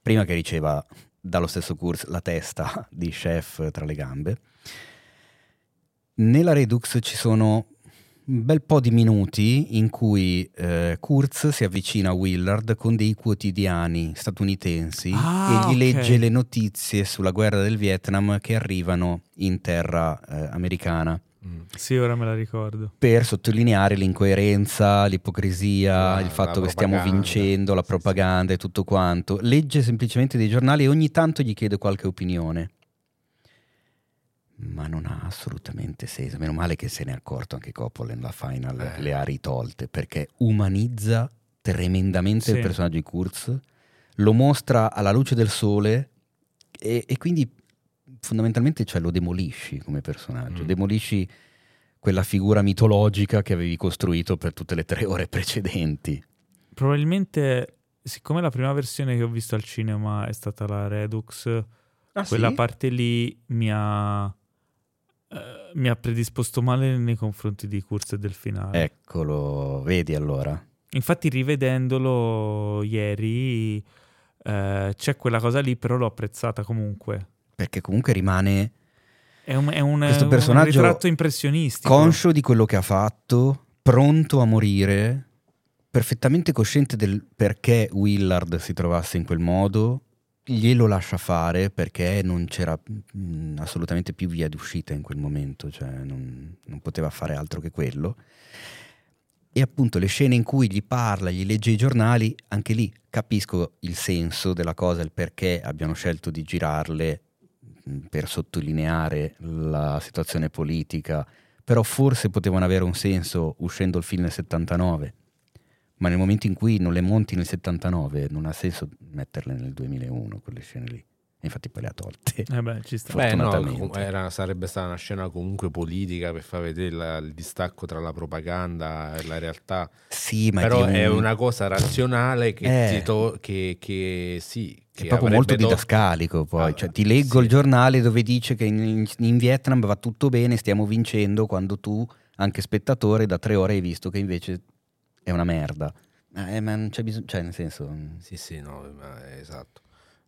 [SPEAKER 2] prima che riceva dallo stesso Kurz la testa *laughs* di chef tra le gambe nella Redux ci sono bel po' di minuti in cui eh, Kurz si avvicina a Willard con dei quotidiani statunitensi
[SPEAKER 1] Ah,
[SPEAKER 2] e gli
[SPEAKER 1] ok.
[SPEAKER 2] legge le notizie sulla guerra del Vietnam che arrivano in terra eh, americana
[SPEAKER 3] mm.
[SPEAKER 1] Sì, ora me la ricordo.
[SPEAKER 2] per sottolineare l'incoerenza, l'ipocrisia,
[SPEAKER 3] La-
[SPEAKER 2] il fatto che stiamo vincendo, la
[SPEAKER 3] Sì, sì.
[SPEAKER 2] propaganda e tutto quanto. Legge semplicemente dei giornali e ogni tanto gli chiede qualche opinione. Ma non ha assolutamente senso. Meno male che se ne è accorto anche Coppola nella final,
[SPEAKER 3] Eh.
[SPEAKER 2] le ha ritolte perché umanizza tremendamente
[SPEAKER 1] Sì.
[SPEAKER 2] il personaggio di Kurz, lo mostra alla luce del sole e, e quindi fondamentalmente cioè, lo demolisci come personaggio,
[SPEAKER 3] Mm.
[SPEAKER 2] demolisci quella figura mitologica che avevi costruito per tutte le tre ore precedenti.
[SPEAKER 1] Probabilmente, siccome la prima versione che ho visto al cinema è stata la Redux,
[SPEAKER 2] Ah,
[SPEAKER 1] quella parte lì mi ha, eh, mi ha predisposto male nei confronti di Curse del finale.
[SPEAKER 2] Eccolo, vedi allora.
[SPEAKER 1] Infatti, rivedendolo ieri, eh, c'è quella cosa lì, però l'ho apprezzata comunque.
[SPEAKER 2] Perché comunque rimane
[SPEAKER 1] È un, è un,
[SPEAKER 2] Questo
[SPEAKER 1] un
[SPEAKER 2] personaggio
[SPEAKER 1] ritratto impressionistico.
[SPEAKER 2] conscio di quello che ha fatto, pronto a morire, perfettamente cosciente del perché Willard si trovasse in quel modo, glielo lascia fare perché non c'era mm, assolutamente più via d'uscita in quel momento, cioè non, non poteva fare altro che quello. E appunto le scene in cui gli parla, gli legge i giornali, anche lì capisco il senso della cosa, il perché abbiano scelto di girarle mh, per sottolineare la situazione politica, però forse potevano avere un senso uscendo il film nel 79, ma nel momento in cui non le monti nel 79 non ha senso metterle nel 2001 quelle scene lì. E infatti poi le ha tolte.
[SPEAKER 1] Eh beh, ci sta.
[SPEAKER 3] Beh, no, era- sarebbe stata una scena comunque politica per far vedere la- il distacco tra la propaganda e la realtà.
[SPEAKER 2] Sì, ma
[SPEAKER 3] Però
[SPEAKER 2] di un-
[SPEAKER 3] è una cosa razionale che,
[SPEAKER 2] Eh.
[SPEAKER 3] ti to- che, che sì.
[SPEAKER 2] È proprio molto didascalico poi,
[SPEAKER 3] Ah,
[SPEAKER 2] cioè, ti leggo
[SPEAKER 3] sì.
[SPEAKER 2] il giornale dove dice che in, in Vietnam va tutto bene, stiamo vincendo, quando tu, anche spettatore, da tre ore hai visto che invece è una merda. Eh, ma non c'è bisogno, cioè nel senso...
[SPEAKER 3] Sì, sì, no, ma- esatto.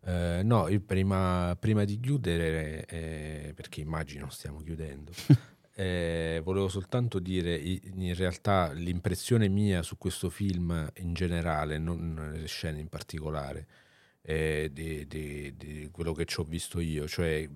[SPEAKER 3] Eh, no, io prima, prima di chiudere, eh, perché immagino stiamo chiudendo, *laughs* eh, volevo soltanto dire, in realtà l'impressione mia su questo film in generale, non le scene in particolare, eh, di, di- di quello che ci ho visto io, cioè eh,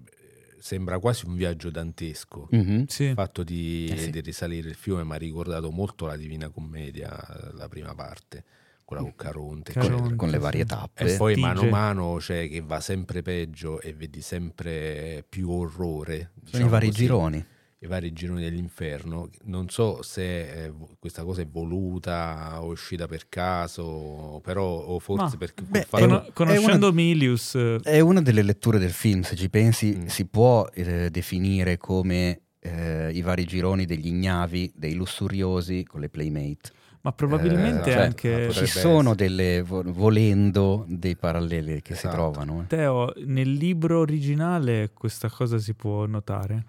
[SPEAKER 3] sembra quasi un viaggio dantesco.
[SPEAKER 2] Mhm.
[SPEAKER 1] Sì.
[SPEAKER 3] Il fatto di,
[SPEAKER 2] Eh sì.
[SPEAKER 3] di risalire il fiume mi ha ricordato molto la Divina Commedia, la prima parte, quella con Caronte.
[SPEAKER 1] Caronte.
[SPEAKER 3] eccetera.
[SPEAKER 2] con le varie
[SPEAKER 3] E
[SPEAKER 2] tappe.
[SPEAKER 3] poi
[SPEAKER 1] Stige.
[SPEAKER 3] mano a mano cioè, che va sempre peggio e vedi sempre più orrore.
[SPEAKER 2] Sono
[SPEAKER 3] diciamo
[SPEAKER 2] i vari
[SPEAKER 3] così,
[SPEAKER 2] gironi.
[SPEAKER 3] I vari gironi dell'inferno. Non so se eh, questa cosa è voluta o è uscita per caso, però o forse
[SPEAKER 1] Ma,
[SPEAKER 3] perché
[SPEAKER 2] beh,
[SPEAKER 3] col fatto-
[SPEAKER 2] è
[SPEAKER 1] Cono-
[SPEAKER 2] un- è
[SPEAKER 1] conoscendo Milius, eh,
[SPEAKER 2] È una delle letture del film, se ci pensi,
[SPEAKER 3] Mm.
[SPEAKER 2] si può eh, definire come eh, i vari gironi degli ignavi, dei lussuriosi con le playmate.
[SPEAKER 1] ma probabilmente
[SPEAKER 3] Eh,
[SPEAKER 2] cioè,
[SPEAKER 1] anche...
[SPEAKER 3] ma
[SPEAKER 2] Ci sono
[SPEAKER 3] essere.
[SPEAKER 2] delle, vo- volendo, dei paralleli che si
[SPEAKER 3] Esatto.
[SPEAKER 2] trovano. eh.
[SPEAKER 1] Teo, nel libro originale questa cosa si può notare?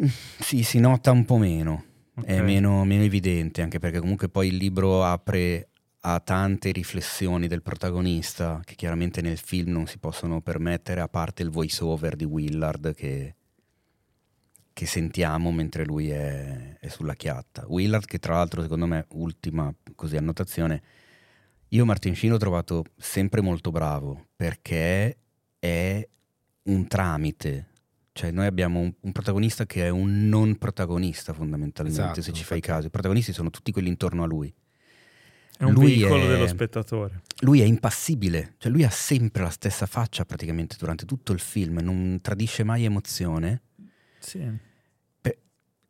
[SPEAKER 2] Sì, si nota un po' meno, è
[SPEAKER 1] Ok.
[SPEAKER 2] meno, meno evidente, anche perché comunque poi il libro apre a tante riflessioni del protagonista che chiaramente nel film non si possono permettere, a parte il voice over di Willard che, che sentiamo mentre lui è, è sulla chiatta. Willard che tra l'altro secondo me, ultima così annotazione, io Martin Sheen l'ho trovato sempre molto bravo perché è un tramite. Cioè, noi abbiamo un, un protagonista che è un non protagonista, fondamentalmente,
[SPEAKER 3] Esatto,
[SPEAKER 2] se ci fai
[SPEAKER 3] infatti.
[SPEAKER 2] caso. I protagonisti sono tutti quelli intorno a lui.
[SPEAKER 1] È un
[SPEAKER 2] Lui
[SPEAKER 1] veicolo
[SPEAKER 2] è-
[SPEAKER 1] dello spettatore.
[SPEAKER 2] Lui è impassibile, cioè lui ha sempre la stessa faccia praticamente durante tutto il film, non tradisce mai emozione.
[SPEAKER 1] Sì.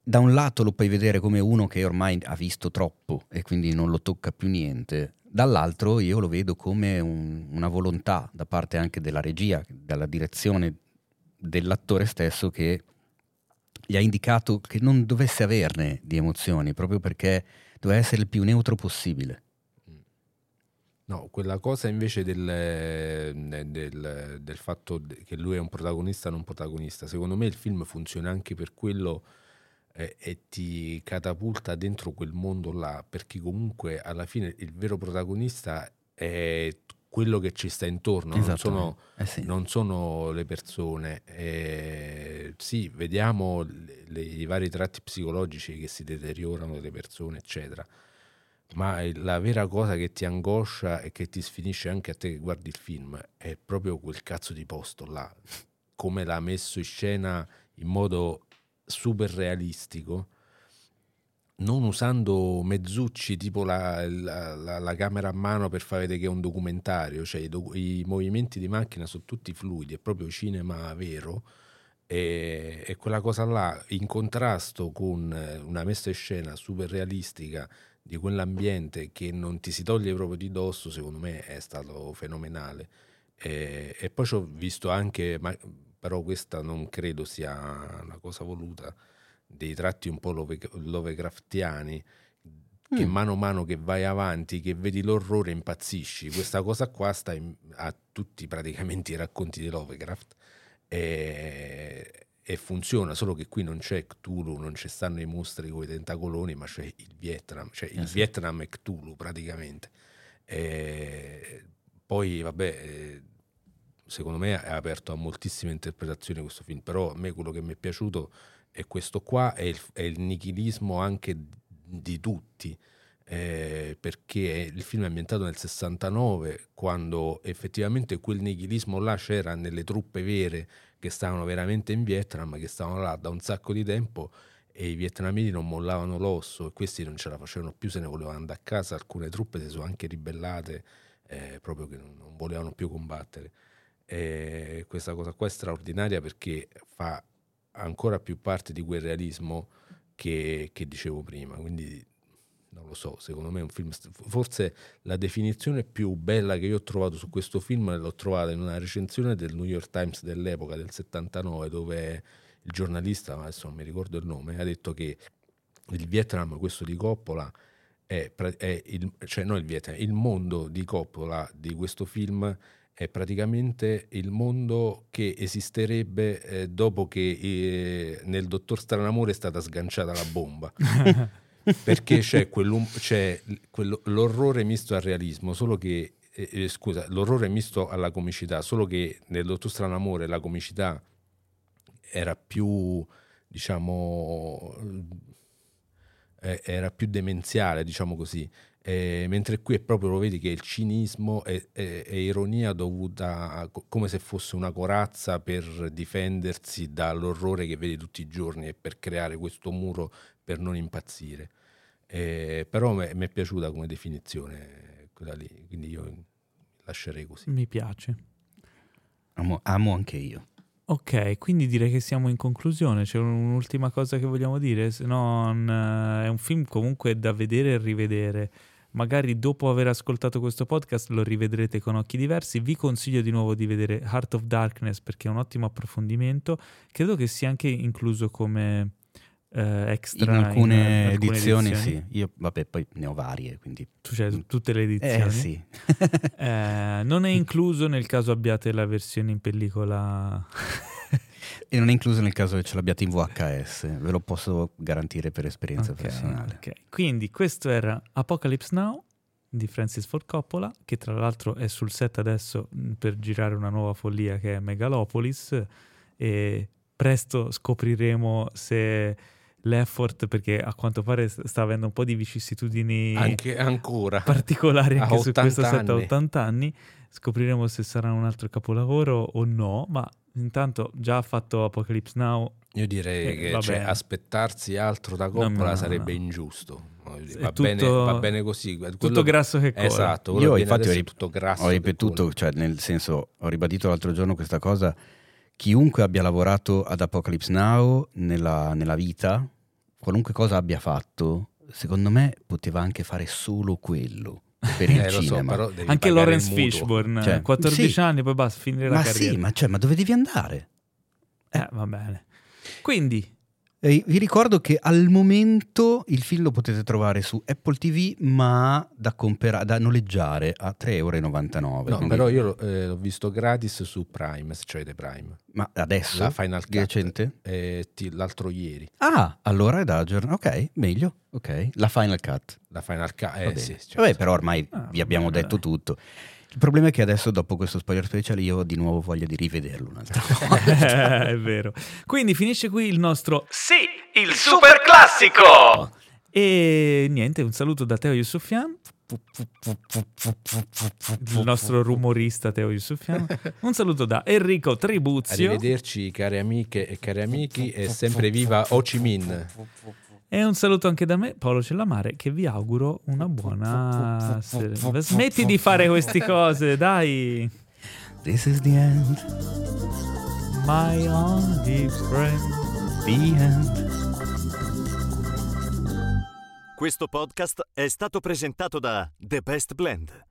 [SPEAKER 2] Da un lato lo puoi vedere come uno che ormai ha visto troppo e quindi non lo tocca più niente, dall'altro io lo vedo come un- una volontà da parte anche della regia, dalla direzione dell'attore stesso che gli ha indicato che non dovesse averne di emozioni, proprio perché doveva essere il più neutro possibile.
[SPEAKER 3] No, quella cosa invece del, eh, del- del fatto che lui è un protagonista non protagonista, secondo me il film funziona anche per quello eh, e ti catapulta dentro quel mondo là, perché comunque alla fine il vero protagonista è quello che ci sta intorno, non sono,
[SPEAKER 2] Eh sì.
[SPEAKER 3] non sono le persone. Eh, sì, vediamo le- le- i vari tratti psicologici che si deteriorano delle persone, eccetera. Ma la vera cosa che ti angoscia e che ti sfinisce anche a te che guardi il film è proprio quel cazzo di posto là, come l'ha messo in scena in modo super realistico, non usando mezzucci tipo la, la- la- la camera a mano per far vedere che è un documentario, cioè i, docu- i movimenti di macchina sono tutti fluidi, è proprio cinema vero. E, e quella cosa là in contrasto con eh, una messa in scena super realistica di quell'ambiente che non ti si toglie proprio di dosso, secondo me è stato fenomenale. E, e poi ci ho visto anche, ma, però questa non credo sia una cosa voluta, dei tratti un po' love, Lovecraftiani che mm. mano a mano che vai avanti, che vedi l'orrore, impazzisci. Questa cosa qua sta in, a tutti praticamente i racconti di Lovecraft e, e, funziona, solo che qui non c'è Cthulhu, non ci stanno i mostri con i tentacoloni, ma c'è il Vietnam, cioè il eh sì. Vietnam è Cthulhu praticamente. E poi, vabbè, secondo me è aperto a moltissime interpretazioni questo film, però a me quello che mi è piaciuto è questo qua, è il, è il nichilismo anche di tutti, eh, perché il film è ambientato nel 69, quando effettivamente quel nichilismo là c'era nelle truppe vere che stavano veramente in Vietnam, che stavano là da un sacco di tempo e i vietnamiti non mollavano l'osso e questi non ce la facevano più, se ne volevano andare a casa, alcune truppe si sono anche ribellate eh, proprio che non, volevano più combattere. E questa cosa qua è straordinaria perché fa ancora più parte di quel realismo che, che dicevo prima. Quindi non lo so, secondo me è un film, forse la definizione più bella che io ho trovato su questo film l'ho trovata in una recensione del New York Times dell'epoca, del 79, dove il giornalista, adesso non mi ricordo il nome, ha detto che il Vietnam, questo di Coppola, è, è il, cioè non il Vietnam, il mondo di Coppola di questo film è praticamente il mondo che esisterebbe eh, dopo che eh, nel Dottor Stranamore è stata sganciata la bomba. *laughs* Perché c'è, c'è l'orrore misto al realismo, solo che, eh, eh, scusa, l'orrore misto alla comicità, solo che nel Dottor Stranamore la comicità era più, diciamo, eh, era più demenziale, diciamo così. Eh, mentre qui è proprio lo vedi che il cinismo è, è, è, ironia dovuta a, come se fosse una corazza per difendersi dall'orrore che vedi tutti i giorni e per creare questo muro per non impazzire. Eh, però mi è piaciuta come definizione quella lì, quindi io lascerei così.
[SPEAKER 1] Mi piace.
[SPEAKER 2] Amo, amo anche io.
[SPEAKER 1] Ok, quindi direi che siamo in conclusione. C'è un'ultima cosa che vogliamo dire? Se no, è un film comunque da vedere e rivedere magari dopo aver ascoltato questo podcast lo rivedrete con occhi diversi. Vi consiglio di nuovo di vedere Heart of Darkness perché è un ottimo approfondimento. Credo che sia anche incluso come eh, extra
[SPEAKER 2] in alcune, in, in alcune edizioni, edizioni, sì. Io, vabbè, poi ne ho varie, quindi...
[SPEAKER 1] Tu c'hai tutte le edizioni?
[SPEAKER 2] Eh, sì.
[SPEAKER 1] eh, non è incluso nel caso abbiate la versione in pellicola *laughs*
[SPEAKER 2] e non è incluso nel caso che ce l'abbiate in VHS, ve lo posso garantire per esperienza okay, personale.
[SPEAKER 1] Okay. Quindi questo era Apocalypse Now di Francis Ford Coppola, che tra l'altro è sul set adesso mm, per girare una nuova follia che è Megalopolis e presto scopriremo se l'effort perché a quanto pare sta avendo un po' di vicissitudini
[SPEAKER 3] anche ancora
[SPEAKER 1] particolari anche su questo set a 80 anni scopriremo se sarà un altro capolavoro o no ma intanto già ha fatto Apocalypse Now.
[SPEAKER 3] Io direi eh, che cioè, aspettarsi altro da Coppola no, no, sarebbe no. ingiusto. Va,
[SPEAKER 1] tutto,
[SPEAKER 3] bene, va, bene, così.
[SPEAKER 1] Quello, tutto grasso che corre.
[SPEAKER 3] Esatto.
[SPEAKER 2] Io infatti ho, rip- tutto grasso ho ripetuto, cioè nel senso, ho ribadito l'altro giorno questa cosa. Chiunque abbia lavorato ad Apocalypse Now nella, nella vita, qualunque cosa abbia fatto, secondo me poteva anche fare solo quello per il eh, cinema.
[SPEAKER 1] So, Anche Lawrence Fishburne, cioè, 14 sì, anni, poi basta, finire
[SPEAKER 2] la
[SPEAKER 1] carriera.
[SPEAKER 2] Ma sì, ma, cioè, ma dove devi andare?
[SPEAKER 1] Eh, va bene. Quindi,
[SPEAKER 2] eh, vi ricordo che al momento il film lo potete trovare su Apple TV, ma da, compera- da noleggiare a 3,99 euro. No,
[SPEAKER 3] quindi... però io eh, l'ho visto gratis su Prime, se cioè Prime.
[SPEAKER 2] Ma adesso?
[SPEAKER 3] La Final Cut.
[SPEAKER 2] Recente?
[SPEAKER 3] Eh, l'altro ieri.
[SPEAKER 2] Ah, allora è da aggiornare. Ok, meglio. Ok, la Final Cut.
[SPEAKER 3] La Final Cut, eh Vabbè. sì.
[SPEAKER 2] Certo. Vabbè, però ormai ah, vi abbiamo detto tutto. Il problema è che adesso, dopo questo spoiler special, io ho di nuovo voglia di rivederlo un'altra *laughs* volta.
[SPEAKER 1] è vero. Quindi finisce qui il nostro
[SPEAKER 4] Sì, il super classico!
[SPEAKER 1] E niente, un saluto da Teo Yusufian. Il nostro rumorista Teo Yusufian. Un saluto da Enrico Tribuzio.
[SPEAKER 3] Arrivederci, cari amiche e cari amici, e sempre viva Ho Chi Minh.
[SPEAKER 1] E un saluto anche da me, Paolo Cellamare, che vi auguro una buona serata. Smetti di fare queste cose, dai!
[SPEAKER 2] This is the end.
[SPEAKER 1] My only friend.
[SPEAKER 2] The end.
[SPEAKER 5] Questo podcast è stato presentato da The Best Blend,